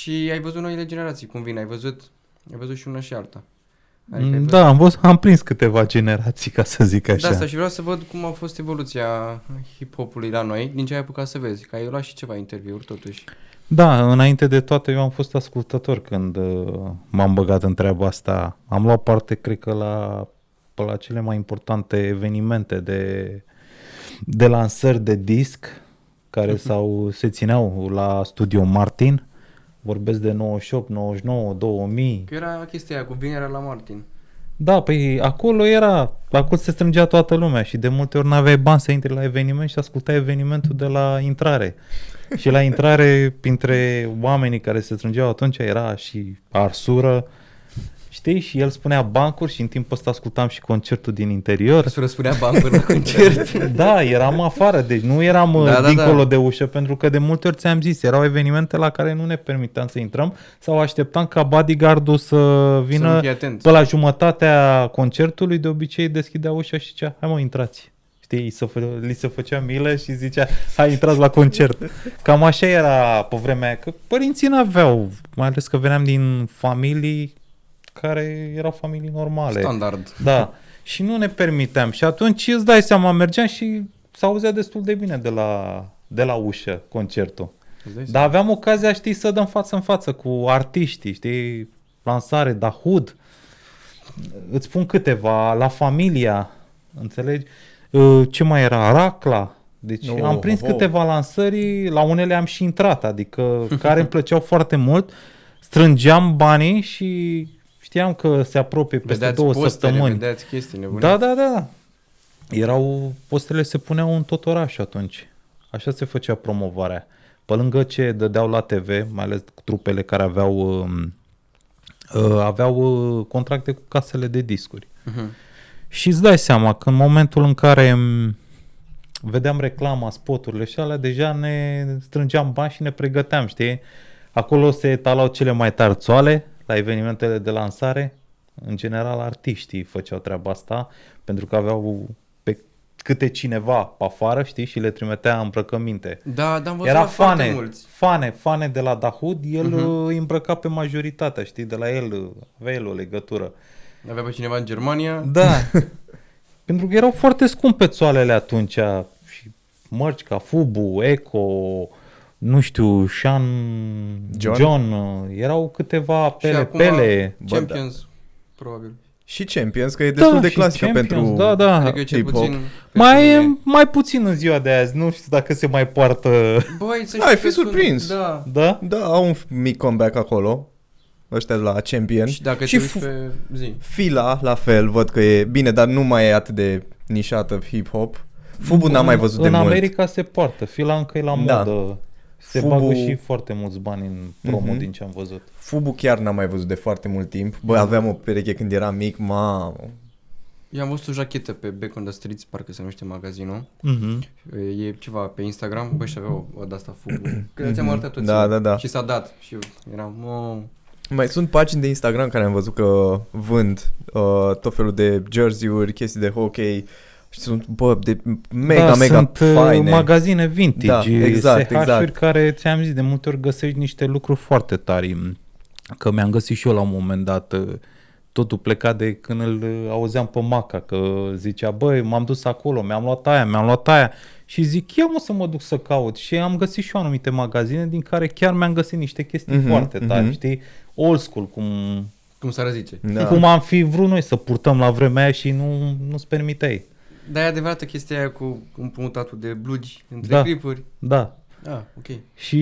Și ai văzut noile generații cum vin, ai văzut, ai văzut și una și alta. Adică ai Mm, văzut- Da, am, văzut, am prins câteva generații, ca să zic Da, așa. asta și vreau să văd cum a fost evoluția hip-hopului la noi, din ce ai apucat să vezi, că ai luat și ceva interviuri totuși. Da, înainte de toate eu am fost ascultător când uh, m-am băgat în treaba asta. Am luat parte, cred că, la, pe la cele mai importante evenimente de, de lansări de disc care s-au, se țineau la Studio Martin. Vorbesc de 98, 99, 2000. Că era chestia aia cu vinerea la Martin. Da, păi acolo era, acolo se strângea toată lumea și de multe ori n-aveai bani să intri la eveniment și ascultai evenimentul de la intrare. și la intrare, printre oamenii care se strângeau atunci, era și Arsură, știi? Și el spunea bancuri și în timpul ăsta ascultam și concertul din interior. Să răspunea bancuri la concert. Da, eram afară, deci nu eram Da, da, da, dincolo da. de ușă, pentru că de multe ori ți-am zis, erau evenimente la care nu ne permiteam să intrăm sau așteptam ca bodyguard-ul să Să nu vină fii atent. pe la jumătatea concertului, de obicei deschidea ușa și zicea, hai mă, intrați. Știi, să fă, li se făcea milă și zicea, hai intrați la concert. Cam așa era pe vremea aia, că părinții n-aveau, mai ales că veneam din familii care erau familii normale. Standard. Da. Și nu ne permiteam. Și atunci îți dai seama, mergeam și s-auzea destul de bine de la, de la ușă concertul. Îți dai Dar aveam ocazia, știi, să dăm față în față cu artiștii, știi, lansare, Dahud, îți spun câteva, La Familia, înțelegi? Uh, Ce mai era? Racla. Deci Oh, am prins oh. câteva lansări, la unele am și intrat, adică care îmi plăceau foarte mult, strângeam banii și știam că se apropie peste Vedeați două postere, săptămâni. vedeați chestii nebune. Da, da, da. Erau, postele se puneau în tot orașul atunci. Așa se făcea promovarea. Pe lângă ce dădeau la TV, mai ales trupele care aveau um, uh, aveau uh, contracte cu casele de discuri. Mhm. Și îți dai seama că în momentul în care m, vedeam reclama, spoturile și alea, deja ne strângeam bani și ne pregăteam, știi? Acolo se etalau cele mai tari țoale la evenimentele de lansare. În general, artiștii făceau treaba asta pentru că aveau pe câte cineva pe afară, știi, și le trimitea îmbrăcăminte. Da, dar am văzut Era la foarte fane, mulți. fane, fane de la Dahud, el Mhm. uh îi îmbrăca pe majoritatea, știi, de la el, uh, avea el o legătură. Avea pe cineva în Germania. Da. Pentru că erau foarte scumpe țoalele atunci și mărci ca Fubu, Eco, nu știu, Sean, John? John, John uh, erau câteva și pele, acum pele. Bă, Champions, probabil. Și Champions, că e destul Da, de și clasică Champions, pentru da, da. Adică eu cel hip-hop. puțin... Mai, pentru mine- mai puțin în ziua de azi, nu știu dacă se mai poartă, Băi, să Ai știi fi că sunt- surprins. Da. da? Da, au un mic comeback acolo. Ăștia de la Champion. Și dacă și te uiți fu- pe zi. Fila, la fel, văd că e bine, dar nu mai e atât de nișată hip-hop. Fubu n-am mai văzut de În mult. America se poartă, fila încă e la Da. modă. Se Fubu- bagă și foarte mulți bani în promo Mhm. din ce am văzut. Fubu chiar n-am mai văzut de foarte mult timp. Bă, aveam o pereche când eram mic, mamă. Eu am văzut o jachetă pe Back on the Streets, parcă se numește magazinul. Mhm. E ceva pe Instagram, băi și avea o, o de-asta fugu. Că ți-am arătat toți. Da, da, da. Și s-a dat. Și eu eram, mă... Mai sunt pagini de Instagram care am văzut că vând uh, tot felul de jersey-uri, chestii de hockey și sunt, bă, de mega, da, mega sunt uh, faine. magazine vintage, Da, exact, SH-uri exact. care ți-am zis de multe ori găsești niște lucruri foarte tari. Că mi-am găsit și eu la un moment dat uh, totul pleca de când îl uh, auzeam pe Maca, că zicea, băi, m-am dus acolo, mi-am luat aia, mi-am luat aia și zic, ia mă să mă duc să caut și am găsit și eu anumite magazine din care chiar mi-am găsit niște chestii Mhm, foarte tari, mhm. știi? Old school, cum, Cum s-ar zice. Da. cum am fi vrut noi să purtăm la vremea aia și nu, nu-ți permiteai. Dar e adevărată chestia aia cu împrumutatul de blugi între Da. clipuri. Da, Ah, ok. Și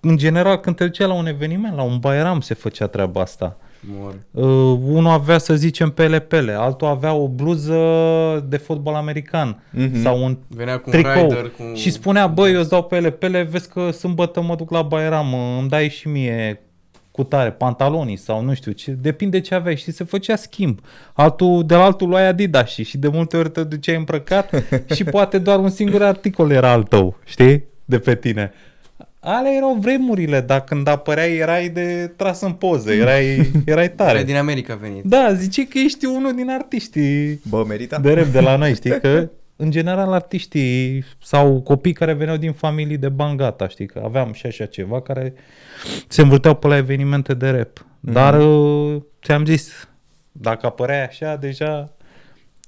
în general când te duceai la un eveniment, la un bairam se făcea treaba asta. Mor. Uh, unul avea să zicem pele-pele, altul avea o bluză de fotbal american Mhm. sau un Venea cu un tricou rider, cu... și spunea, băi, eu îți dau pele-pele, vezi că sâmbătă mă duc la bairam, îmi dai și mie cu tare, pantalonii sau nu știu ce, depinde ce aveai și se făcea schimb. Altul, de la altul luai Adidas și, și de multe ori te duceai îmbrăcat și poate doar un singur articol era al tău, știi, de pe tine. Alea erau vremurile, dar când apăreai erai de tras în poză, erai, erai tare. Care din America a venit. Da, zice că ești unul din artiștii Bă, merita? de rap de la noi, știi că în general artiștii sau copii care veneau din familii de bani gata, știi, că aveam și așa ceva care se învârteau pe la evenimente de rap. Dar uh, ți-am zis, dacă apăreai așa, deja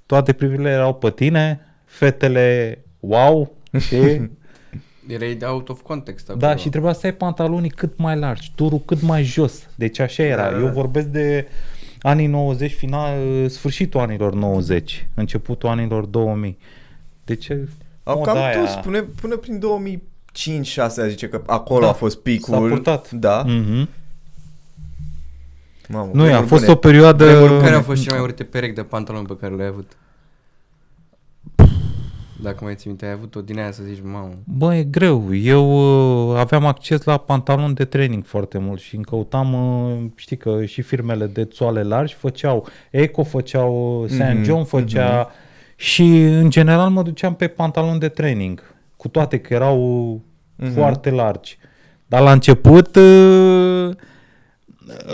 toate privirile erau pe tine, fetele wow, știi? Erai out of context acolo. Da, și trebuia să ai pantalonii cât mai largi, turul cât mai jos. Deci așa era. Da, da, Eu da. vorbesc de anii 90, final, sfârșitul anilor 90, începutul anilor 2000. Deci Au moda cam aia- toți, până, până prin 2005-6 zice că acolo Da, a fost picul. s-a purtat. Da. Mhm. Mamă, Nu, a vremuri fost bune. o perioadă... Vremuri, care au fost cele mai urâte perechi de pantaloni pe care le-ai avut? Dacă mai ții minte, ai avut o din aia să zici, mamă. Bă, e greu. Eu uh, aveam acces la pantaloni de training foarte mult și îmi căutam, uh, știi că și firmele de țoale largi făceau, Eco făceau, St. Mhm, John făcea și în general mă duceam pe pantaloni de training, cu toate că erau Mhm. foarte largi. Dar la început uh,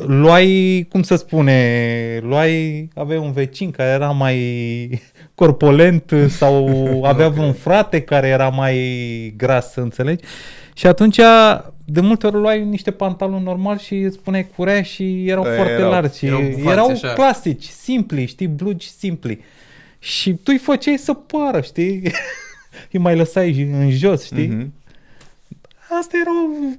luai, cum să spune, luai, aveai un vecin care era mai corpolent sau avea un frate care era mai gras, să înțelegi? Și atunci, de multe ori luai niște pantaloni normali și îți spuneai curea și erau Aia foarte erau. largi. Erau Erau, bufanți, erau așa. clasici, simpli, știi, blugi simpli. Și tu îi făceai să pară, știi? îi mai lăsai în jos, știi? Mhm. Astea erau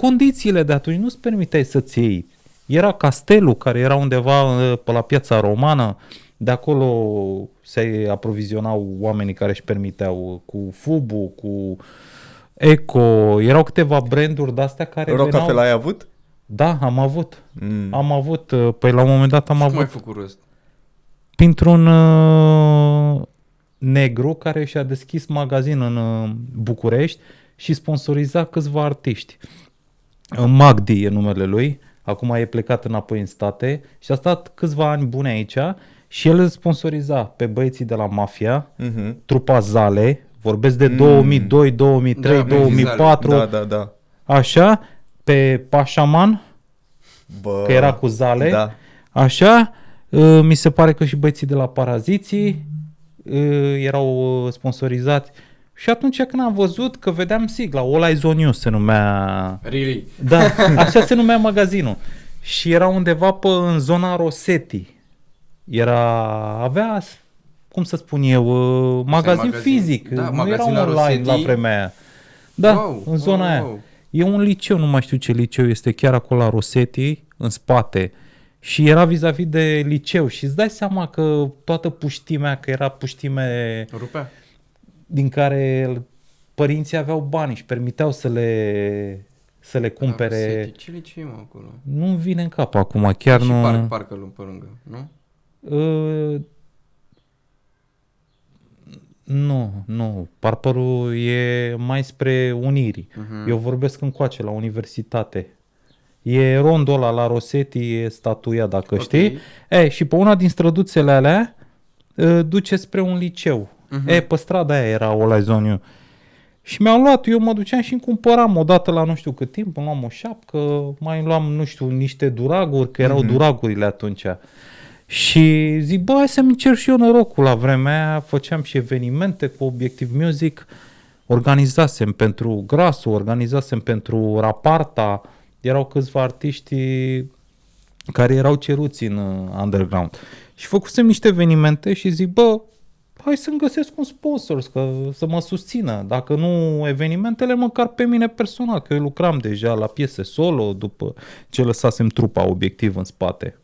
condițiile de atunci, nu-ți permiteai să-ți iei. Era castelul care era undeva uh, pe la piața romană, de acolo se aprovizionau oamenii care își permiteau cu Fubu, cu Eco, erau câteva branduri de-astea care Rocafel veneau... ai avut? Da, am avut. Mm. Am avut, uh, păi la un moment dat am Cum ai avut făcut rost? printr-un uh, negru care și-a deschis magazin în uh, București și sponsoriza câțiva artiști. Uh, Magdi e numele lui, acum e plecat înapoi în state și a stat câțiva ani buni aici și el îl sponsoriza pe băieții de la Mafia, Mhm. trupa Zale, vorbesc de 2002, 2003, Da, Magdi 2004, Da, da, da. așa, pe Pașaman, Bă, că era cu Zale, Da. Așa, uh, mi se pare că și băieții de la Paraziții uh, erau uh, sponsorizați. Și atunci când am văzut că vedeam sigla, All Eyes on You se numea, Really? da, așa se numea magazinul. Și era undeva pe, în zona Rosetti. Era, avea, cum să spun eu, uh, magazin, magazin. fizic. Da, nu era magazin la online Rosetti. la vremea aia. Da, Wow, în zona wow, aia. wow. E un liceu, nu mai știu ce liceu este, chiar acolo la Rosetti, în spate. Și era vis-a-vis de liceu și îți dai seama că toată puștimea, că era puștime Rupea? Din care părinții aveau bani și permiteau să le, să le cumpere. Rosetti. Ce liceu e, mă, acolo? Nu vine în cap acum, chiar și nu... parc, parcă lu- pe lângă, nu? Uh, nu, nu. Parpărul e mai spre Unirii. Mhm. Eu vorbesc încoace la universitate. E rondul ăla la Rosetti, e statuia, dacă Ok. știi. E, și pe una din străduțele alea uh, duce spre un liceu. Mhm. E, pe strada aia era o la zoniu. Și mi-au luat, eu mă duceam și îmi cumpăram odată la nu știu cât timp, îmi luam o șapcă, mai luam, nu știu, niște duraguri, că erau Mhm. duragurile atunci. Și zic, bă, hai să-mi cer și eu norocul la vremea aia, făceam și evenimente cu Objective Music, organizasem pentru Grasul, organizasem pentru Raparta, erau câțiva artiști care erau ceruți în uh, underground. Și făcusem niște evenimente și zic, bă, hai să-mi găsesc un sponsor că, să mă susțină. Dacă nu evenimentele, măcar pe mine personal, că eu lucram deja la piese solo după ce lăsasem trupa obiectiv în spate.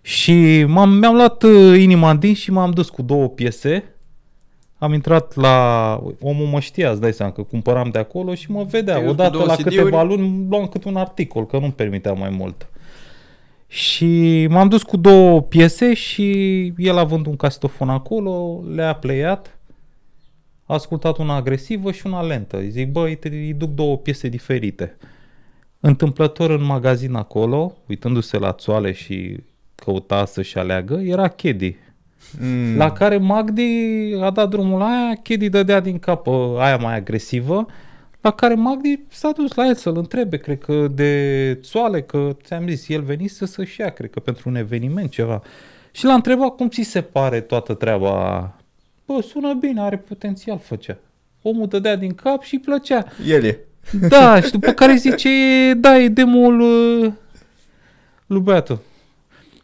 Și m-am, mi-am luat uh, inima în dinți și m-am dus cu două piese. Am intrat la... Omul mă știa, îți dai seama, că cumpăram de acolo și mă vedea. Te-ai dus cu Odată două la CD-uri? câteva luni luam câte un articol, că nu-mi permitea mai mult. Și m-am dus cu două piese și el având un casetofon acolo, le-a playat. A ascultat una agresivă și una lentă. Îi zic, bă, îi, îi duc două piese diferite. Întâmplător în magazin acolo, uitându-se la țoale și căuta să-și aleagă, era Chedi. Mm. La care Magdi a dat drumul la aia, Chedi dădea din cap uh, aia mai agresivă, la care Magdi s-a dus la el să-l întrebe, cred că de țoale, că ți-am zis, el venise să-și ia, cred că pentru un eveniment ceva. Și l-a întrebat cum ți se pare toată treaba bă, sună bine, are potențial, făcea. Omul dădea din cap și îi plăcea. El e. Da, și după care zice, da, e demo-ul uh, lui băiatul.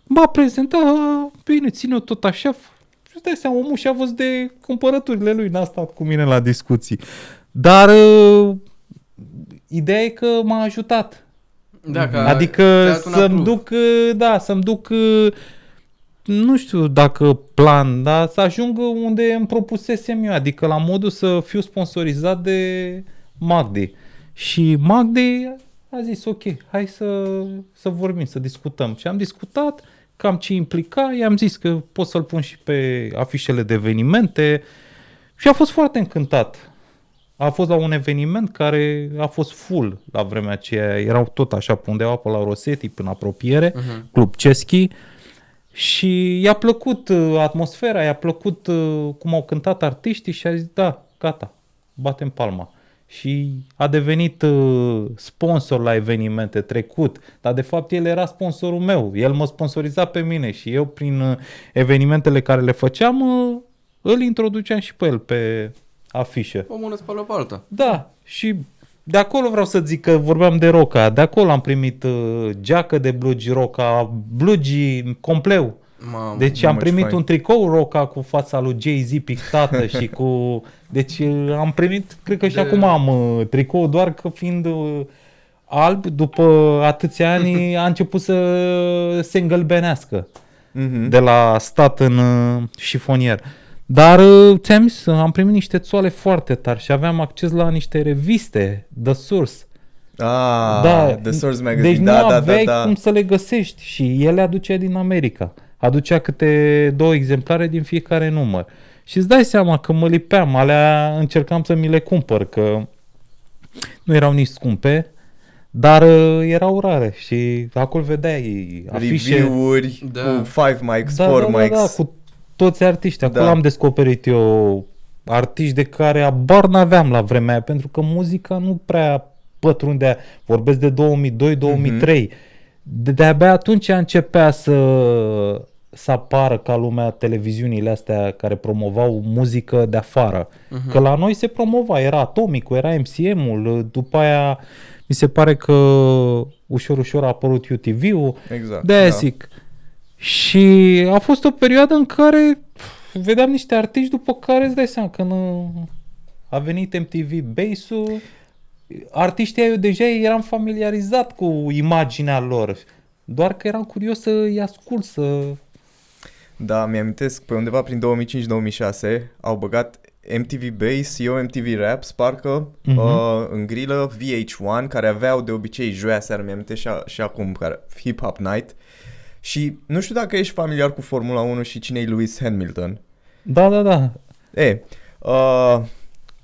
M-a prezentat, "A, bine, ține-o tot așa. Și îți dai seama, omul și-a văzut de cumpărăturile lui, n-a stat cu mine la discuții. Dar uh, ideea e că m-a ajutat. Da, că adică ți-a dat un să-mi approve. duc, uh, da, să-mi duc, uh, nu știu dacă plan, dar să ajung unde îmi propusesem eu, adică la modul să fiu sponsorizat de Magdi. Și Magdi a zis, ok, hai să, să vorbim, să discutăm. Și am discutat cam ce implica, i-am zis că pot să-l pun și pe afișele de evenimente și a fost foarte încântat. A fost la un eveniment care a fost full la vremea aceea, erau tot așa pe undeva pe la Rosetti, până apropiere, Mhm. Club Ceschi și i-a plăcut uh, atmosfera, i-a plăcut uh, cum au cântat artiștii și a zis, da, gata, batem palma. Și a devenit uh, sponsor la evenimente trecut, dar de fapt el era sponsorul meu, el mă sponsoriza pe mine și eu prin uh, evenimentele care le făceam uh, îl introduceam și pe el pe afișă. O mână spală pe alta. Da, și de acolo vreau să zic că vorbeam de Roca, de acolo am primit uh, geacă de blugi Roca, blugi compleu. Mamă. Deci mamă, am ce primit fain. un tricou Roca cu fața lui Jay-Z pictată și cu... Deci uh, am primit, cred că și De- acum am uh, tricou, doar că fiind uh, alb, după atâția ani a început să se îngălbenească Mhm. de la stat în uh, șifonier. Dar uh, ți-am zis, am primit niște țoale foarte tari și aveam acces la niște reviste, The Source. Ah, The Source Magazine, Deci da, nu da, aveai da, da. cum să le găsești și el le aducea din America. Aducea câte două exemplare din fiecare număr. Și îți dai seama că mă lipeam, alea încercam să mi le cumpăr, că nu erau nici scumpe, dar uh, erau rare și acolo vedeai afișe. Review-uri Da. cu 5 mics, Da, 4 da, da, mics. da, cu toți artiștii. Acolo Da. am descoperit eu artiști de care abar n-aveam la vremea aia, pentru că muzica nu prea pătrundea. Vorbesc de 2002-2003. De, de-abia atunci începea să, să apară ca lumea televiziunile astea care promovau muzică de afară. Că la noi se promova, era Atomicul, era MCM-ul, după aia mi se pare că ușor, ușor a apărut UTV-ul. Exact. De-aia da. zic. Și a fost o perioadă în care pf, vedeam niște artiști după care îți dai seama că nu a venit MTV Base-ul, artiștii eu deja eram familiarizat cu imaginea lor, doar că eram curios să-i ascult, să... Da, mi-amintesc, pe undeva prin 2005-2006 au băgat MTV Base, eu MTV Raps, parcă, Mhm. uh, în grilă VH1, care aveau de obicei joia seara, mi-am și, a- și acum, care, Hip Hop Night. Și nu știu dacă ești familiar cu Formula 1 și cine e Lewis Hamilton. Da, da, da. E, uh,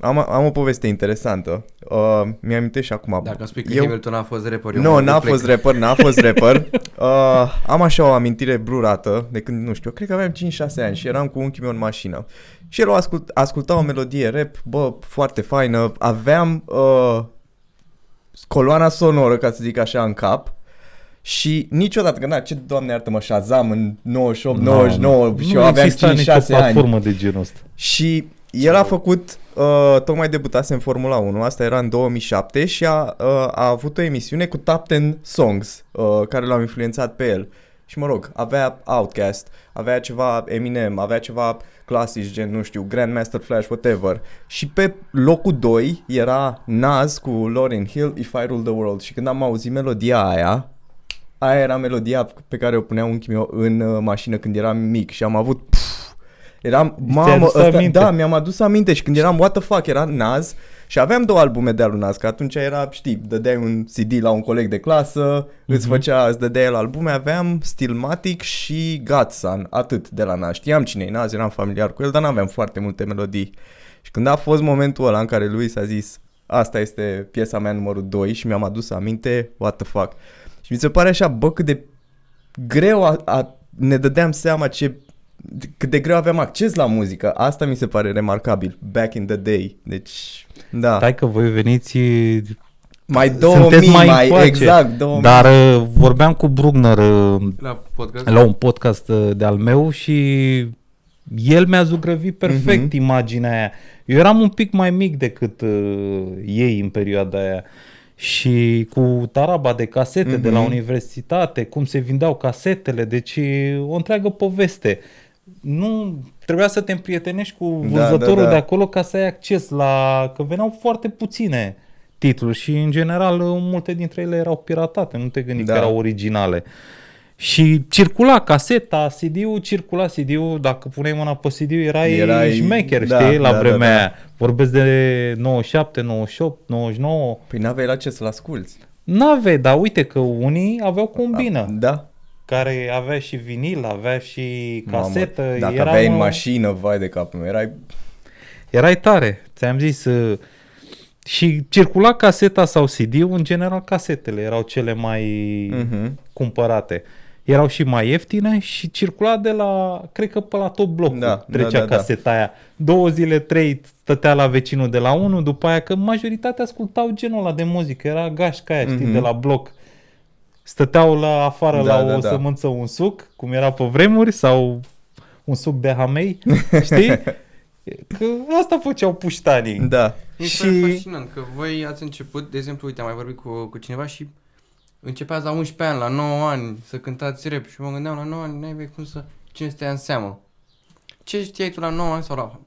am, am o poveste interesantă. Uh, mi-am și acum. Dacă îmi spui că eu... Hamilton a fost rapper, eu Nu, mă n-a plec. fost rapper, n-a fost rapper. Uh, am așa o amintire blurată de când, nu știu, cred că aveam 5-6 ani și eram cu unchiul meu în mașină. Și el o ascult, asculta o melodie rap, bă, foarte faină. Aveam uh, coloana sonoră, ca să zic așa, în cap. Și niciodată, că na, ce doamne iartă-mă, Shazam în 98, 99 și eu nu aveam exista 5-6 nicio ani. platformă de genul ăsta. Și el a făcut, uh, tocmai debutase în Formula 1, asta era în 2007 și a, uh, a avut o emisiune cu top 10 songs uh, care l-au influențat pe el. Și mă rog, avea Outkast, avea ceva Eminem, avea ceva clasici gen, nu știu, Grandmaster Flash, whatever. Și pe locul 2 era Nas cu Lauryn Hill, If I Rule the World. Și când am auzit melodia aia, aia era melodia pe care o punea unchiul meu în uh, mașină când eram mic și am avut pf, eram, Ți-ai mamă, adus ăsta, aminte? da, mi-am adus aminte și când eram, what the fuck, era Nas și aveam două albume de al lui Nas, că atunci era, știi, dădeai un CD la un coleg de clasă, mm-hmm. îți făcea, îți dădea el albume, aveam Stillmatic și Godson, atât de la Nas. Știam cine e Nas, eram familiar cu el, dar n-aveam foarte multe melodii. Și când a fost momentul ăla în care lui s-a zis, asta este piesa mea numărul 2 și mi-am adus aminte, what the fuck. Și mi se pare așa, bă, cât de greu a, a, ne dădeam seama ce cât de greu aveam acces la muzică. Asta mi se pare remarcabil. Back in the day. Deci, da. Stai că voi veniți Mai 2000, Sunteți mai mai, încoace. exact, 2000. Dar uh, vorbeam cu Brugner uh, La podcast. la un podcast uh, de-al meu și el mi-a zugrăvit perfect Mhm. imaginea aia. Eu eram un pic mai mic decât uh, ei în perioada aia. Și cu taraba de casete de la Mhm. universitate, cum se vindeau casetele, deci e o întreagă poveste. Nu trebuia să te împrietenești cu Da, vânzătorul da, da. de acolo ca să ai acces la... că veneau foarte puține titluri și în general multe dintre ele erau piratate, nu te gândi Da. că erau originale. Și circula caseta, CD-ul, circula CD-ul, dacă puneai mâna pe CD-ul erai, Erai- erai șmecher, da, știi, la da, da, vremea da. aia. Vorbesc de 97, 98, 99. Păi n-aveai la ce să-l asculti. N-aveai, dar uite că unii aveau combină, Da. care avea și vinil, avea și Mamă, casetă. Dacă era aveai în o- mașină, vai de capul meu, erai... Erai tare, ți-am zis. uh, Și circula caseta sau CD-ul, în general casetele erau cele mai Mhm. cumpărate. Erau și mai ieftine și circula de la, cred că pe la tot blocul Da, trecea da, da, da. caseta aia. Două zile, trei stătea la vecinul de la unul, după aia că majoritatea ascultau genul ăla de muzică, era gașca aia, știi, Mhm. de la bloc. Stăteau la afară Da, la da, o da. sămânță un suc, cum era pe vremuri, sau un suc de hamei, știi? Că asta făceau puștanii. Da. Mi se Și- pare fascinant că voi ați început, de exemplu, uite, am mai vorbit cu, cu cineva și începeați la 11 ani, la 9 ani să cântați rap și mă gândeam la 9 ani, n-ai cum să, cine stea în seamă. Ce știai tu la 9 ani sau la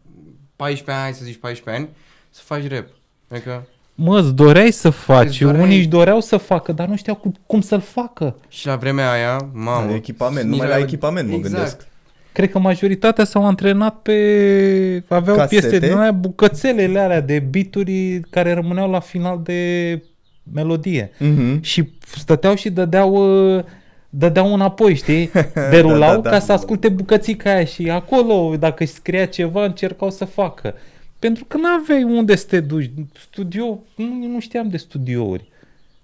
14 ani, hai să zici 14 ani, să faci rap? Adică, Mă, îți doreai să faci, Îți doreai- unii își doreau să facă, dar nu știau cum, cum să-l facă. și la vremea aia, mamă. De echipament, nici numai la echipament mă exact. gândesc. Cred că majoritatea s-au antrenat pe... Aveau Casete? piese din alea, bucățelele alea de bituri care rămâneau la final de melodie. Mhm. Și stăteau și dădeau, uh, dădeau înapoi, știi? Derulau Da, da, da. ca să asculte bucățica aia și acolo, dacă își scria ceva, încercau să facă. Pentru că n-aveai unde să te duci. Studio, nu, nu știam de studiouri.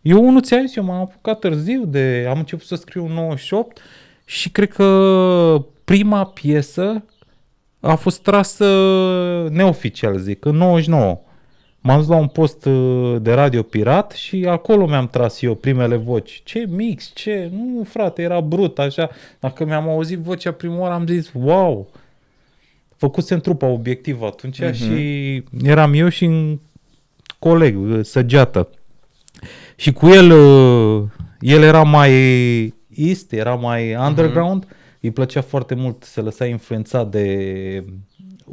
Eu unul ți-am zis, eu m-am apucat târziu de, am început să scriu în 98 și cred că prima piesă a fost trasă neoficial, zic, în 99. M-am dus la un post uh, de radio pirat și acolo mi-am tras eu primele voci. Ce mix, ce? Nu, frate, era brut, așa. Dacă mi-am auzit vocea prima oară, am zis, wow! Făcusem trupa obiectiv atunci Mhm. și eram eu și un coleg, uh, Săgeată. Și cu el, uh, el era mai east, era mai underground, îi plăcea foarte mult, se lăsa influențat de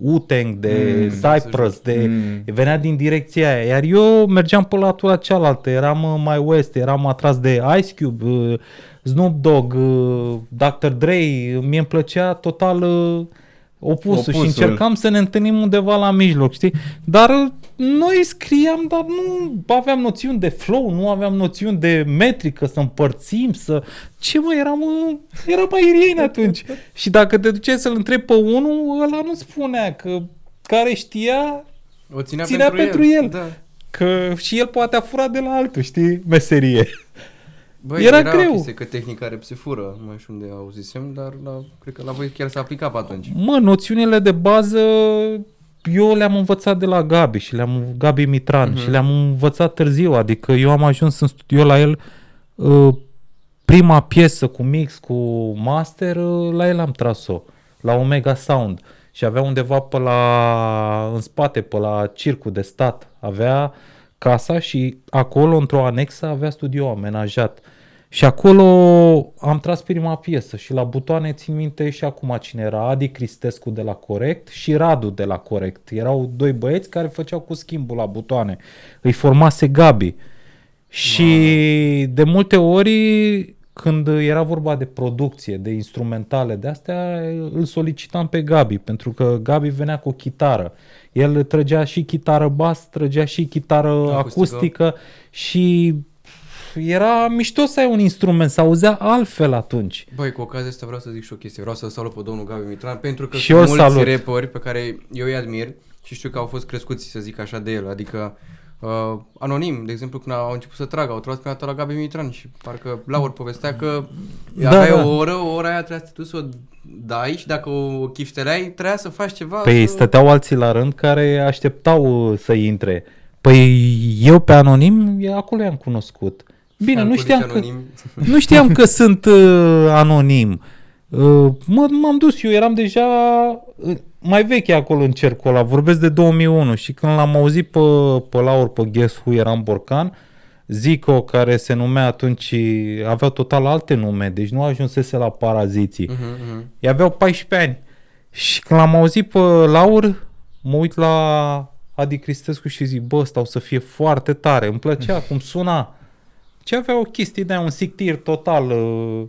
Wu-Tang, de Mm, Cypress, de Mm. venea din direcția aia, iar eu mergeam pe latura cealaltă, eram uh, mai west, eram atras de Ice Cube, uh, Snoop Dogg, uh, Dr. Dre, mie îmi plăcea total uh, opusul, Opusul. și încercam să ne întâlnim undeva la mijloc, știi? Dar uh, noi scriam, dar nu aveam noțiuni de flow, nu aveam noțiuni de metrică, să împărțim, să... Ce mă, eram, uh, eram mai irieni atunci. și dacă te duceai să-l întrebi pe unul, ăla nu spunea că care știa O ținea, Ținea pentru, pentru el. Da. că și el poate a furat de la altul, știi, meserie. Băi, Era era, greu. o chestie că tehnica rap se fură, mai știu unde auzisem, dar la, cred că la voi chiar s-a aplicat pe atunci. Mă, noțiunile de bază eu le-am învățat de la Gabi și le-am Gabi Mitran Mhm. și le-am învățat târziu, adică eu am ajuns în studio la el uh, prima piesă cu mix, cu master, uh, la el am tras-o, la Omega Sound și avea undeva pe la, în spate, pe la circul de stat, avea casa și acolo, într-o anexă, avea studio amenajat. Și acolo am tras prima piesă și la butoane țin minte și acum cine era, Adi Cristescu de la Corect și Radu de la Corect. Erau doi băieți care făceau cu schimbul la butoane. Îi formase Gabi. Și de multe ori când era vorba de producție, de instrumentale, de astea, îl solicitam pe Gabi, pentru că Gabi venea cu o chitară. El trăgea și chitară bas, trăgea și chitară acustică, Acustică. acustică și era mișto să ai un instrument, să auzea altfel atunci. Băi, cu ocazia asta vreau să zic și o chestie. Vreau să salut pe domnul Gabi Mitran pentru că Și sunt eu mulți salut. rapperi pe care eu îi admir și știu că au fost crescuți, să zic așa, de el. Adică uh, anonim, de exemplu, când au început să tragă, au tras prima dată la Gabi Mitran și parcă Laur povestea că Da, aveai da. o oră, o oră aia trebuia să te duci să o dai și dacă o chifteleai, trebuia să faci ceva. Păi să... stăteau alții la rând care așteptau uh, să intre. Păi eu pe anonim, e- acolo i-am cunoscut. Bine, nu Alcoolici știam că, anonim. nu știam că sunt uh, anonim. Uh, mă, m-am dus eu, eram deja uh, mai veche acolo în cercul ăla, vorbesc de 2001 și când l-am auzit pe, pe Laur, pe Guess Who era în Borcan, Zico, care se numea atunci, aveau total alte nume, deci nu ajunsese la paraziții. Mhm, mhm. Ei aveau 14 ani. Și când l-am auzit pe Laur, mă uit la Adi Cristescu și zic, bă, ăsta o să fie foarte tare. Îmi plăcea cum suna. Ce avea o chestie de un sictir total. uh,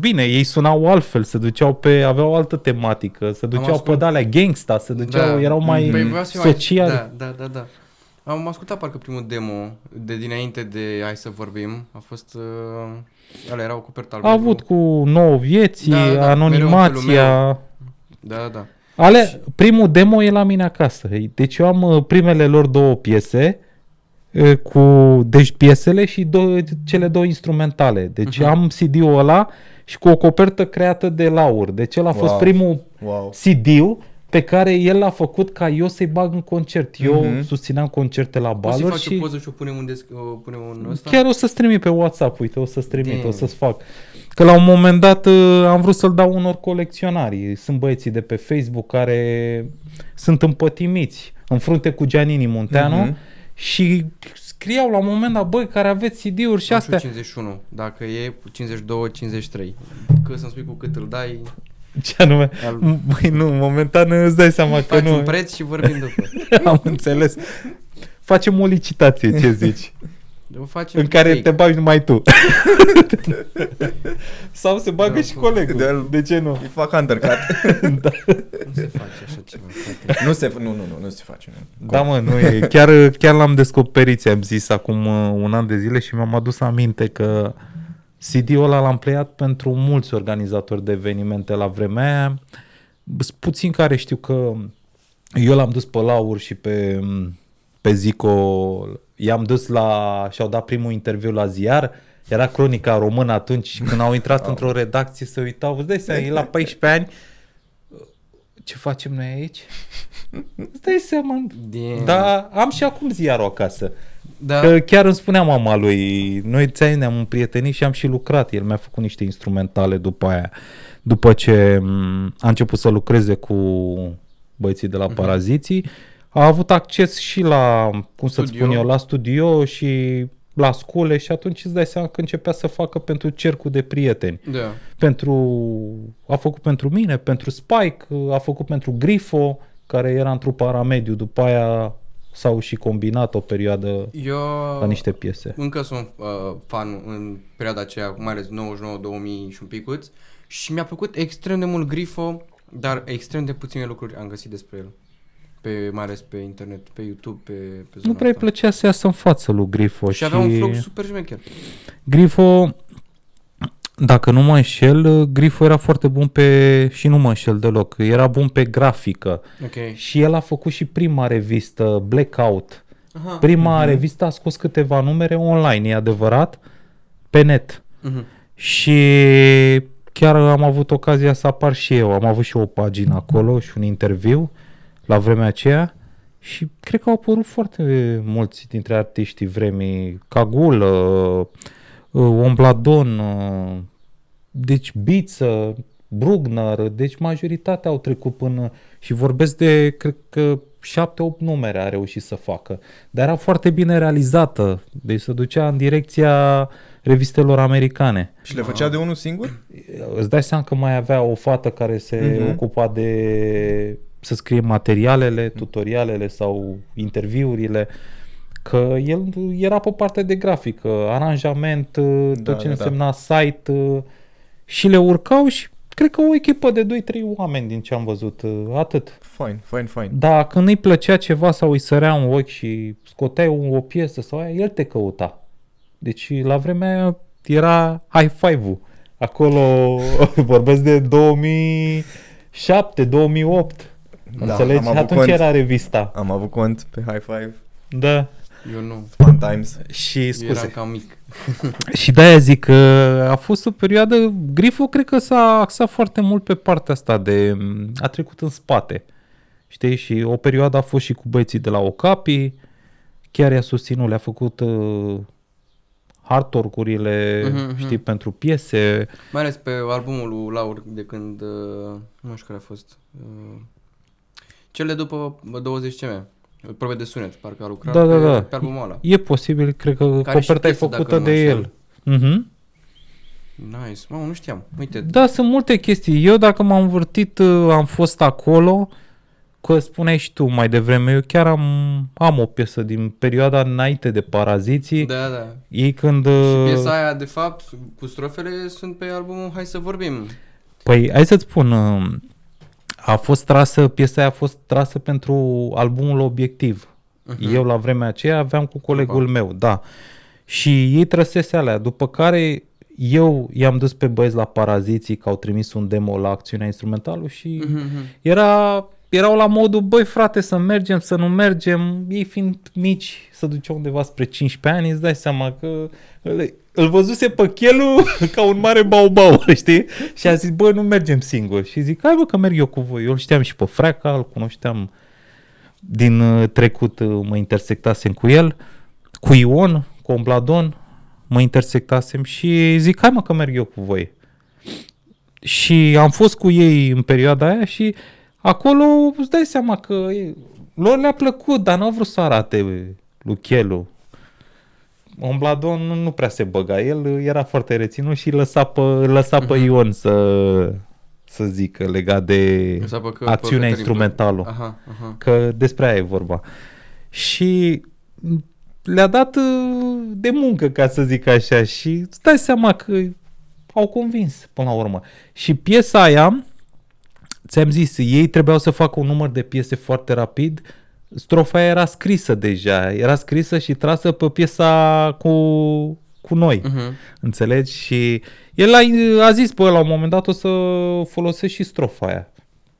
Bine, ei sunau altfel, se duceau pe, aveau o altă tematică, se duceau pe ascult- de-alea gangsta, se duceau, Da. erau mai Păi vreau să fiu mai- sociali. Da, da, da, da. Am ascultat parcă primul demo de dinainte de Hai să vorbim. A fost... Uh, ăla era o copertă albă. A avut cu nouă vieții, Da, da, anonimația. Da, da, da. Ale, primul demo e la mine acasă. Deci eu am uh, primele lor două piese uh, cu deci piesele și două, cele două instrumentale. Deci Mhm. am CD-ul ăla și cu o copertă creată de Laur. Deci el a fost Wow. primul Wow. CD-ul pe care el l-a făcut ca eu să-i bag în concert. Eu Mhm. susțineam concerte la Poți să baluri faci și o poză și o punem un, desc- o punem un ăsta? chiar o să-ți trimit pe WhatsApp, uite, o să-ți trimit, Damn. o să-ți fac. Că la un moment dat uh, am vrut să-l dau unor colecționari. Sunt băieții de pe Facebook care sunt împătimiți în frunte cu Giannini Munteanu Mhm. Și scriau la un moment dat, băi, care aveți CD-uri și Nu știu astea. 51, dacă e 52-53. Că să-mi spui cu cât îl dai, Ce anume? Al- Băi, nu, momentan îți dai seama că faci nu. un preț și vorbim după. Am înțeles. Facem o licitație, ce zici? O facem în care fake. te bagi numai tu. Sau se bagă Da, și cum? colegul. De- De ce nu? Îi fac undercut. da. Nu se face așa ceva, frate. nu se, nu, nu, nu, nu se face. Nu. Da, mă, nu e. Chiar, chiar l-am descoperit, am zis acum uh, un an de zile și mi-am adus aminte că CD-ul ăla l-am pleiat pentru mulți organizatori de evenimente la vremea aia. Sunt puțin care știu că eu l-am dus pe Laur și pe, pe Zico, i-am dus la, și-au dat primul interviu la ziar, era cronica română atunci și când au intrat într-o redacție se uitau, îți dai seama, e la 14 ani, ce facem noi aici? Îți dai seama, Damn. da, am și acum ziarul acasă. Da. Că chiar îmi spunea mama lui, noi ți ne-am împrietenit și am și lucrat. El mi-a făcut niște instrumentale după aia. După ce m, a început să lucreze cu băieții de la Mhm. Paraziții, a avut acces și la, cum să Studio. spun eu, la studio și la scule și atunci îți dai seama că începea să facă pentru cercul de prieteni. Da. Pentru, a făcut pentru mine, pentru Spike, a făcut pentru Grifo, care era într-un paramediu. După aia s-au și combinat o perioadă Eu la niște piese. încă sunt uh, fan în perioada aceea, mai ales 99-2000 și un picuț și mi-a plăcut extrem de mult Grifo, dar extrem de puține lucruri am găsit despre el. Pe, mai ales pe internet, pe YouTube, pe, pe zona Nu prea îi asta. plăcea să iasă în față lui Grifo. Și avea un flow super șmecher. Grifo, dacă nu mă înșel, Grifo era foarte bun pe, și nu mă înșel deloc, era bun pe grafică. Ok. Și el a făcut și prima revistă, Blackout. Aha. Prima revistă a scos câteva numere online, e adevărat, pe net. Mhm. Și chiar am avut ocazia să apar și eu. Am avut și o pagină acolo și un interviu la vremea aceea și cred că au apărut foarte mulți dintre artiștii vremii. Cagul, uh, uh, Ombladon, uh, deci Biță, Brugner, deci majoritatea au trecut până și vorbesc de, cred că 7-8 numere a reușit să facă. Dar era foarte bine realizată, deci se ducea în direcția revistelor americane. Și le făcea de unul singur? Îți dai seama că mai avea o fată care se Mhm. ocupa de să scrie materialele, tutorialele sau interviurile, că el era pe partea de grafică, aranjament, tot Da, ce da, însemna site uh, și le urcau și cred că o echipă de 2-3 oameni din ce am văzut, uh, atât. Fine, fine, fine. Dar când îi plăcea ceva sau îi sărea un ochi și scoteai o, o piesă sau aia, el te căuta. Deci la vremea aia era high five-ul. Acolo vorbesc de 2007, 2008. Da, Înțelegi? am avut Atunci cont. era revista. Am avut cont pe High Five, Da. Eu nu. Fun Times. Și Eu eram scuze. cam mic. Și de-aia zic că a fost o perioadă, Grifo cred că s-a axat foarte mult pe partea asta de, a trecut în spate. Știi? Și o perioadă a fost și cu băieții de la Ocapi, chiar i-a susținut, le-a făcut uh, hardwork-urile, Mhm, mm-hmm. mhm. știi, pentru piese. Mai ales pe albumul lui Laur de când, uh, nu știu care a fost, uh, cele după 20 cm, probe de sunet, parcă a lucrat Da, da, pe, da. pe albumul ăla. E posibil, cred că Care și coperta e piesă, dacă făcută nu mă de înșel. el. Mhm. Nice, mamă, nu știam, uite, Da, sunt multe chestii. Eu dacă m-am învârtit, uh, am fost acolo, că spuneai și tu mai devreme, eu chiar am, am o piesă din perioada înainte de Paraziții. da, da. Ei când... Și uh, piesa aia, de fapt, cu strofele sunt pe albumul Hai să vorbim. Păi, hai să-ți spun, uh, a fost trasă, piesa aia a fost trasă pentru albumul Obiectiv. Mhm. Eu la vremea aceea aveam cu colegul Opa. meu, da. Și ei trăsese alea, după care eu i-am dus pe băieți la Paraziții că au trimis un demo la acțiunea instrumentală și Mhm, mhm. era, erau la modul, băi frate, să mergem, să nu mergem, ei fiind mici, să duceau undeva spre 15 ani, îți dai seama că îl, îl văzuse pe chelul ca un mare baubau, știi? Și a zis, bă, nu mergem singuri. Și zic, hai bă că merg eu cu voi. Eu îl știam și pe Freca, îl cunoșteam din uh, trecut, uh, mă intersectasem cu el, cu Ion, cu Ombladon, mă intersectasem și zic, hai mă că merg eu cu voi. Și am fost cu ei în perioada aia și acolo îți dai seama că e, lor le-a plăcut, dar n-au vrut să arate lui Chelu. Ombladon nu, nu prea se băga, el era foarte reținut și lăsa pe, lăsa pe Mhm. Ion să, să zică legat de Lăsa pe că- pe acțiunea Cătălin instrumentală. Aha, aha. Că despre aia e vorba. Și le-a dat uh, de muncă, ca să zic așa, și îți dai seama că au convins până la urmă. Și piesa aia, ți-am zis, ei trebuiau să facă un număr de piese foarte rapid, strofa aia era scrisă deja, era scrisă și trasă pe piesa cu, cu noi. Mhm. Înțelegi? Și el a, a zis, bă, la un moment dat o să folosesc și strofa aia.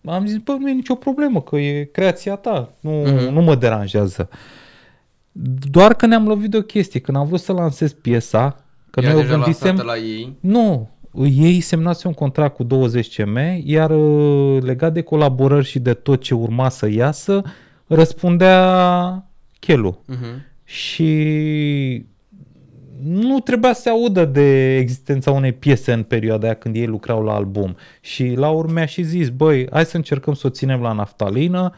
Am zis, bă, nu e nicio problemă, că e creația ta, nu, Mhm. nu mă deranjează. Doar că ne-am lovit de o chestie, când am vrut să lansez piesa, că Era noi o deja gândisem... lansată la ei. Nu, ei semnase un contract cu 20 CM, iar uh, legat de colaborări și de tot ce urma să iasă, răspundea Chelu Mhm. și nu trebuia să se audă de existența unei piese în perioada aia când ei lucrau la album. Și la urmă mi-a și zis, băi, hai să încercăm să o ținem la naftalină,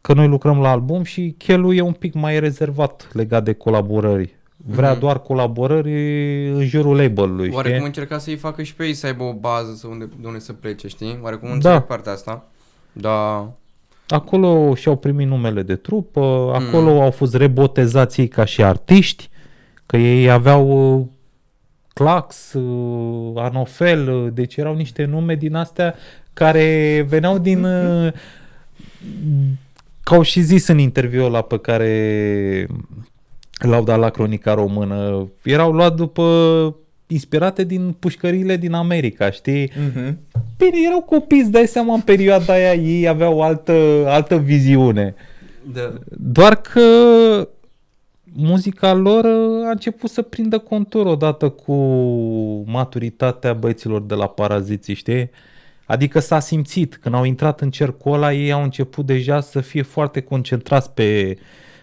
că noi lucrăm la album și Chelu e un pic mai rezervat legat de colaborări. Vrea Mhm. doar colaborări în jurul label-ului, Oarecum știi? încerca să-i facă și pe ei să aibă o bază să unde, de unde să plece, știi? Oarecum Da. înțeleg partea asta. Da. Acolo și-au primit numele de trupă, Mm. acolo au fost rebotezați ei ca și artiști, că ei aveau uh, Clax, uh, Anofel, uh, deci erau niște nume din astea care veneau din... uh, Că au și zis în interviul ăla pe care l-au dat la Cronica Română, erau luat după inspirate din pușcările din America, știi? Mm-hmm. Bine, erau copii, îți dai seama, în perioada aia ei aveau altă, altă viziune. Da. Doar că muzica lor uh, a început să prindă contur odată cu maturitatea băieților de la Paraziții, știi? Adică s-a simțit, când au intrat în cercul ăla, ei au început deja să fie foarte concentrați pe,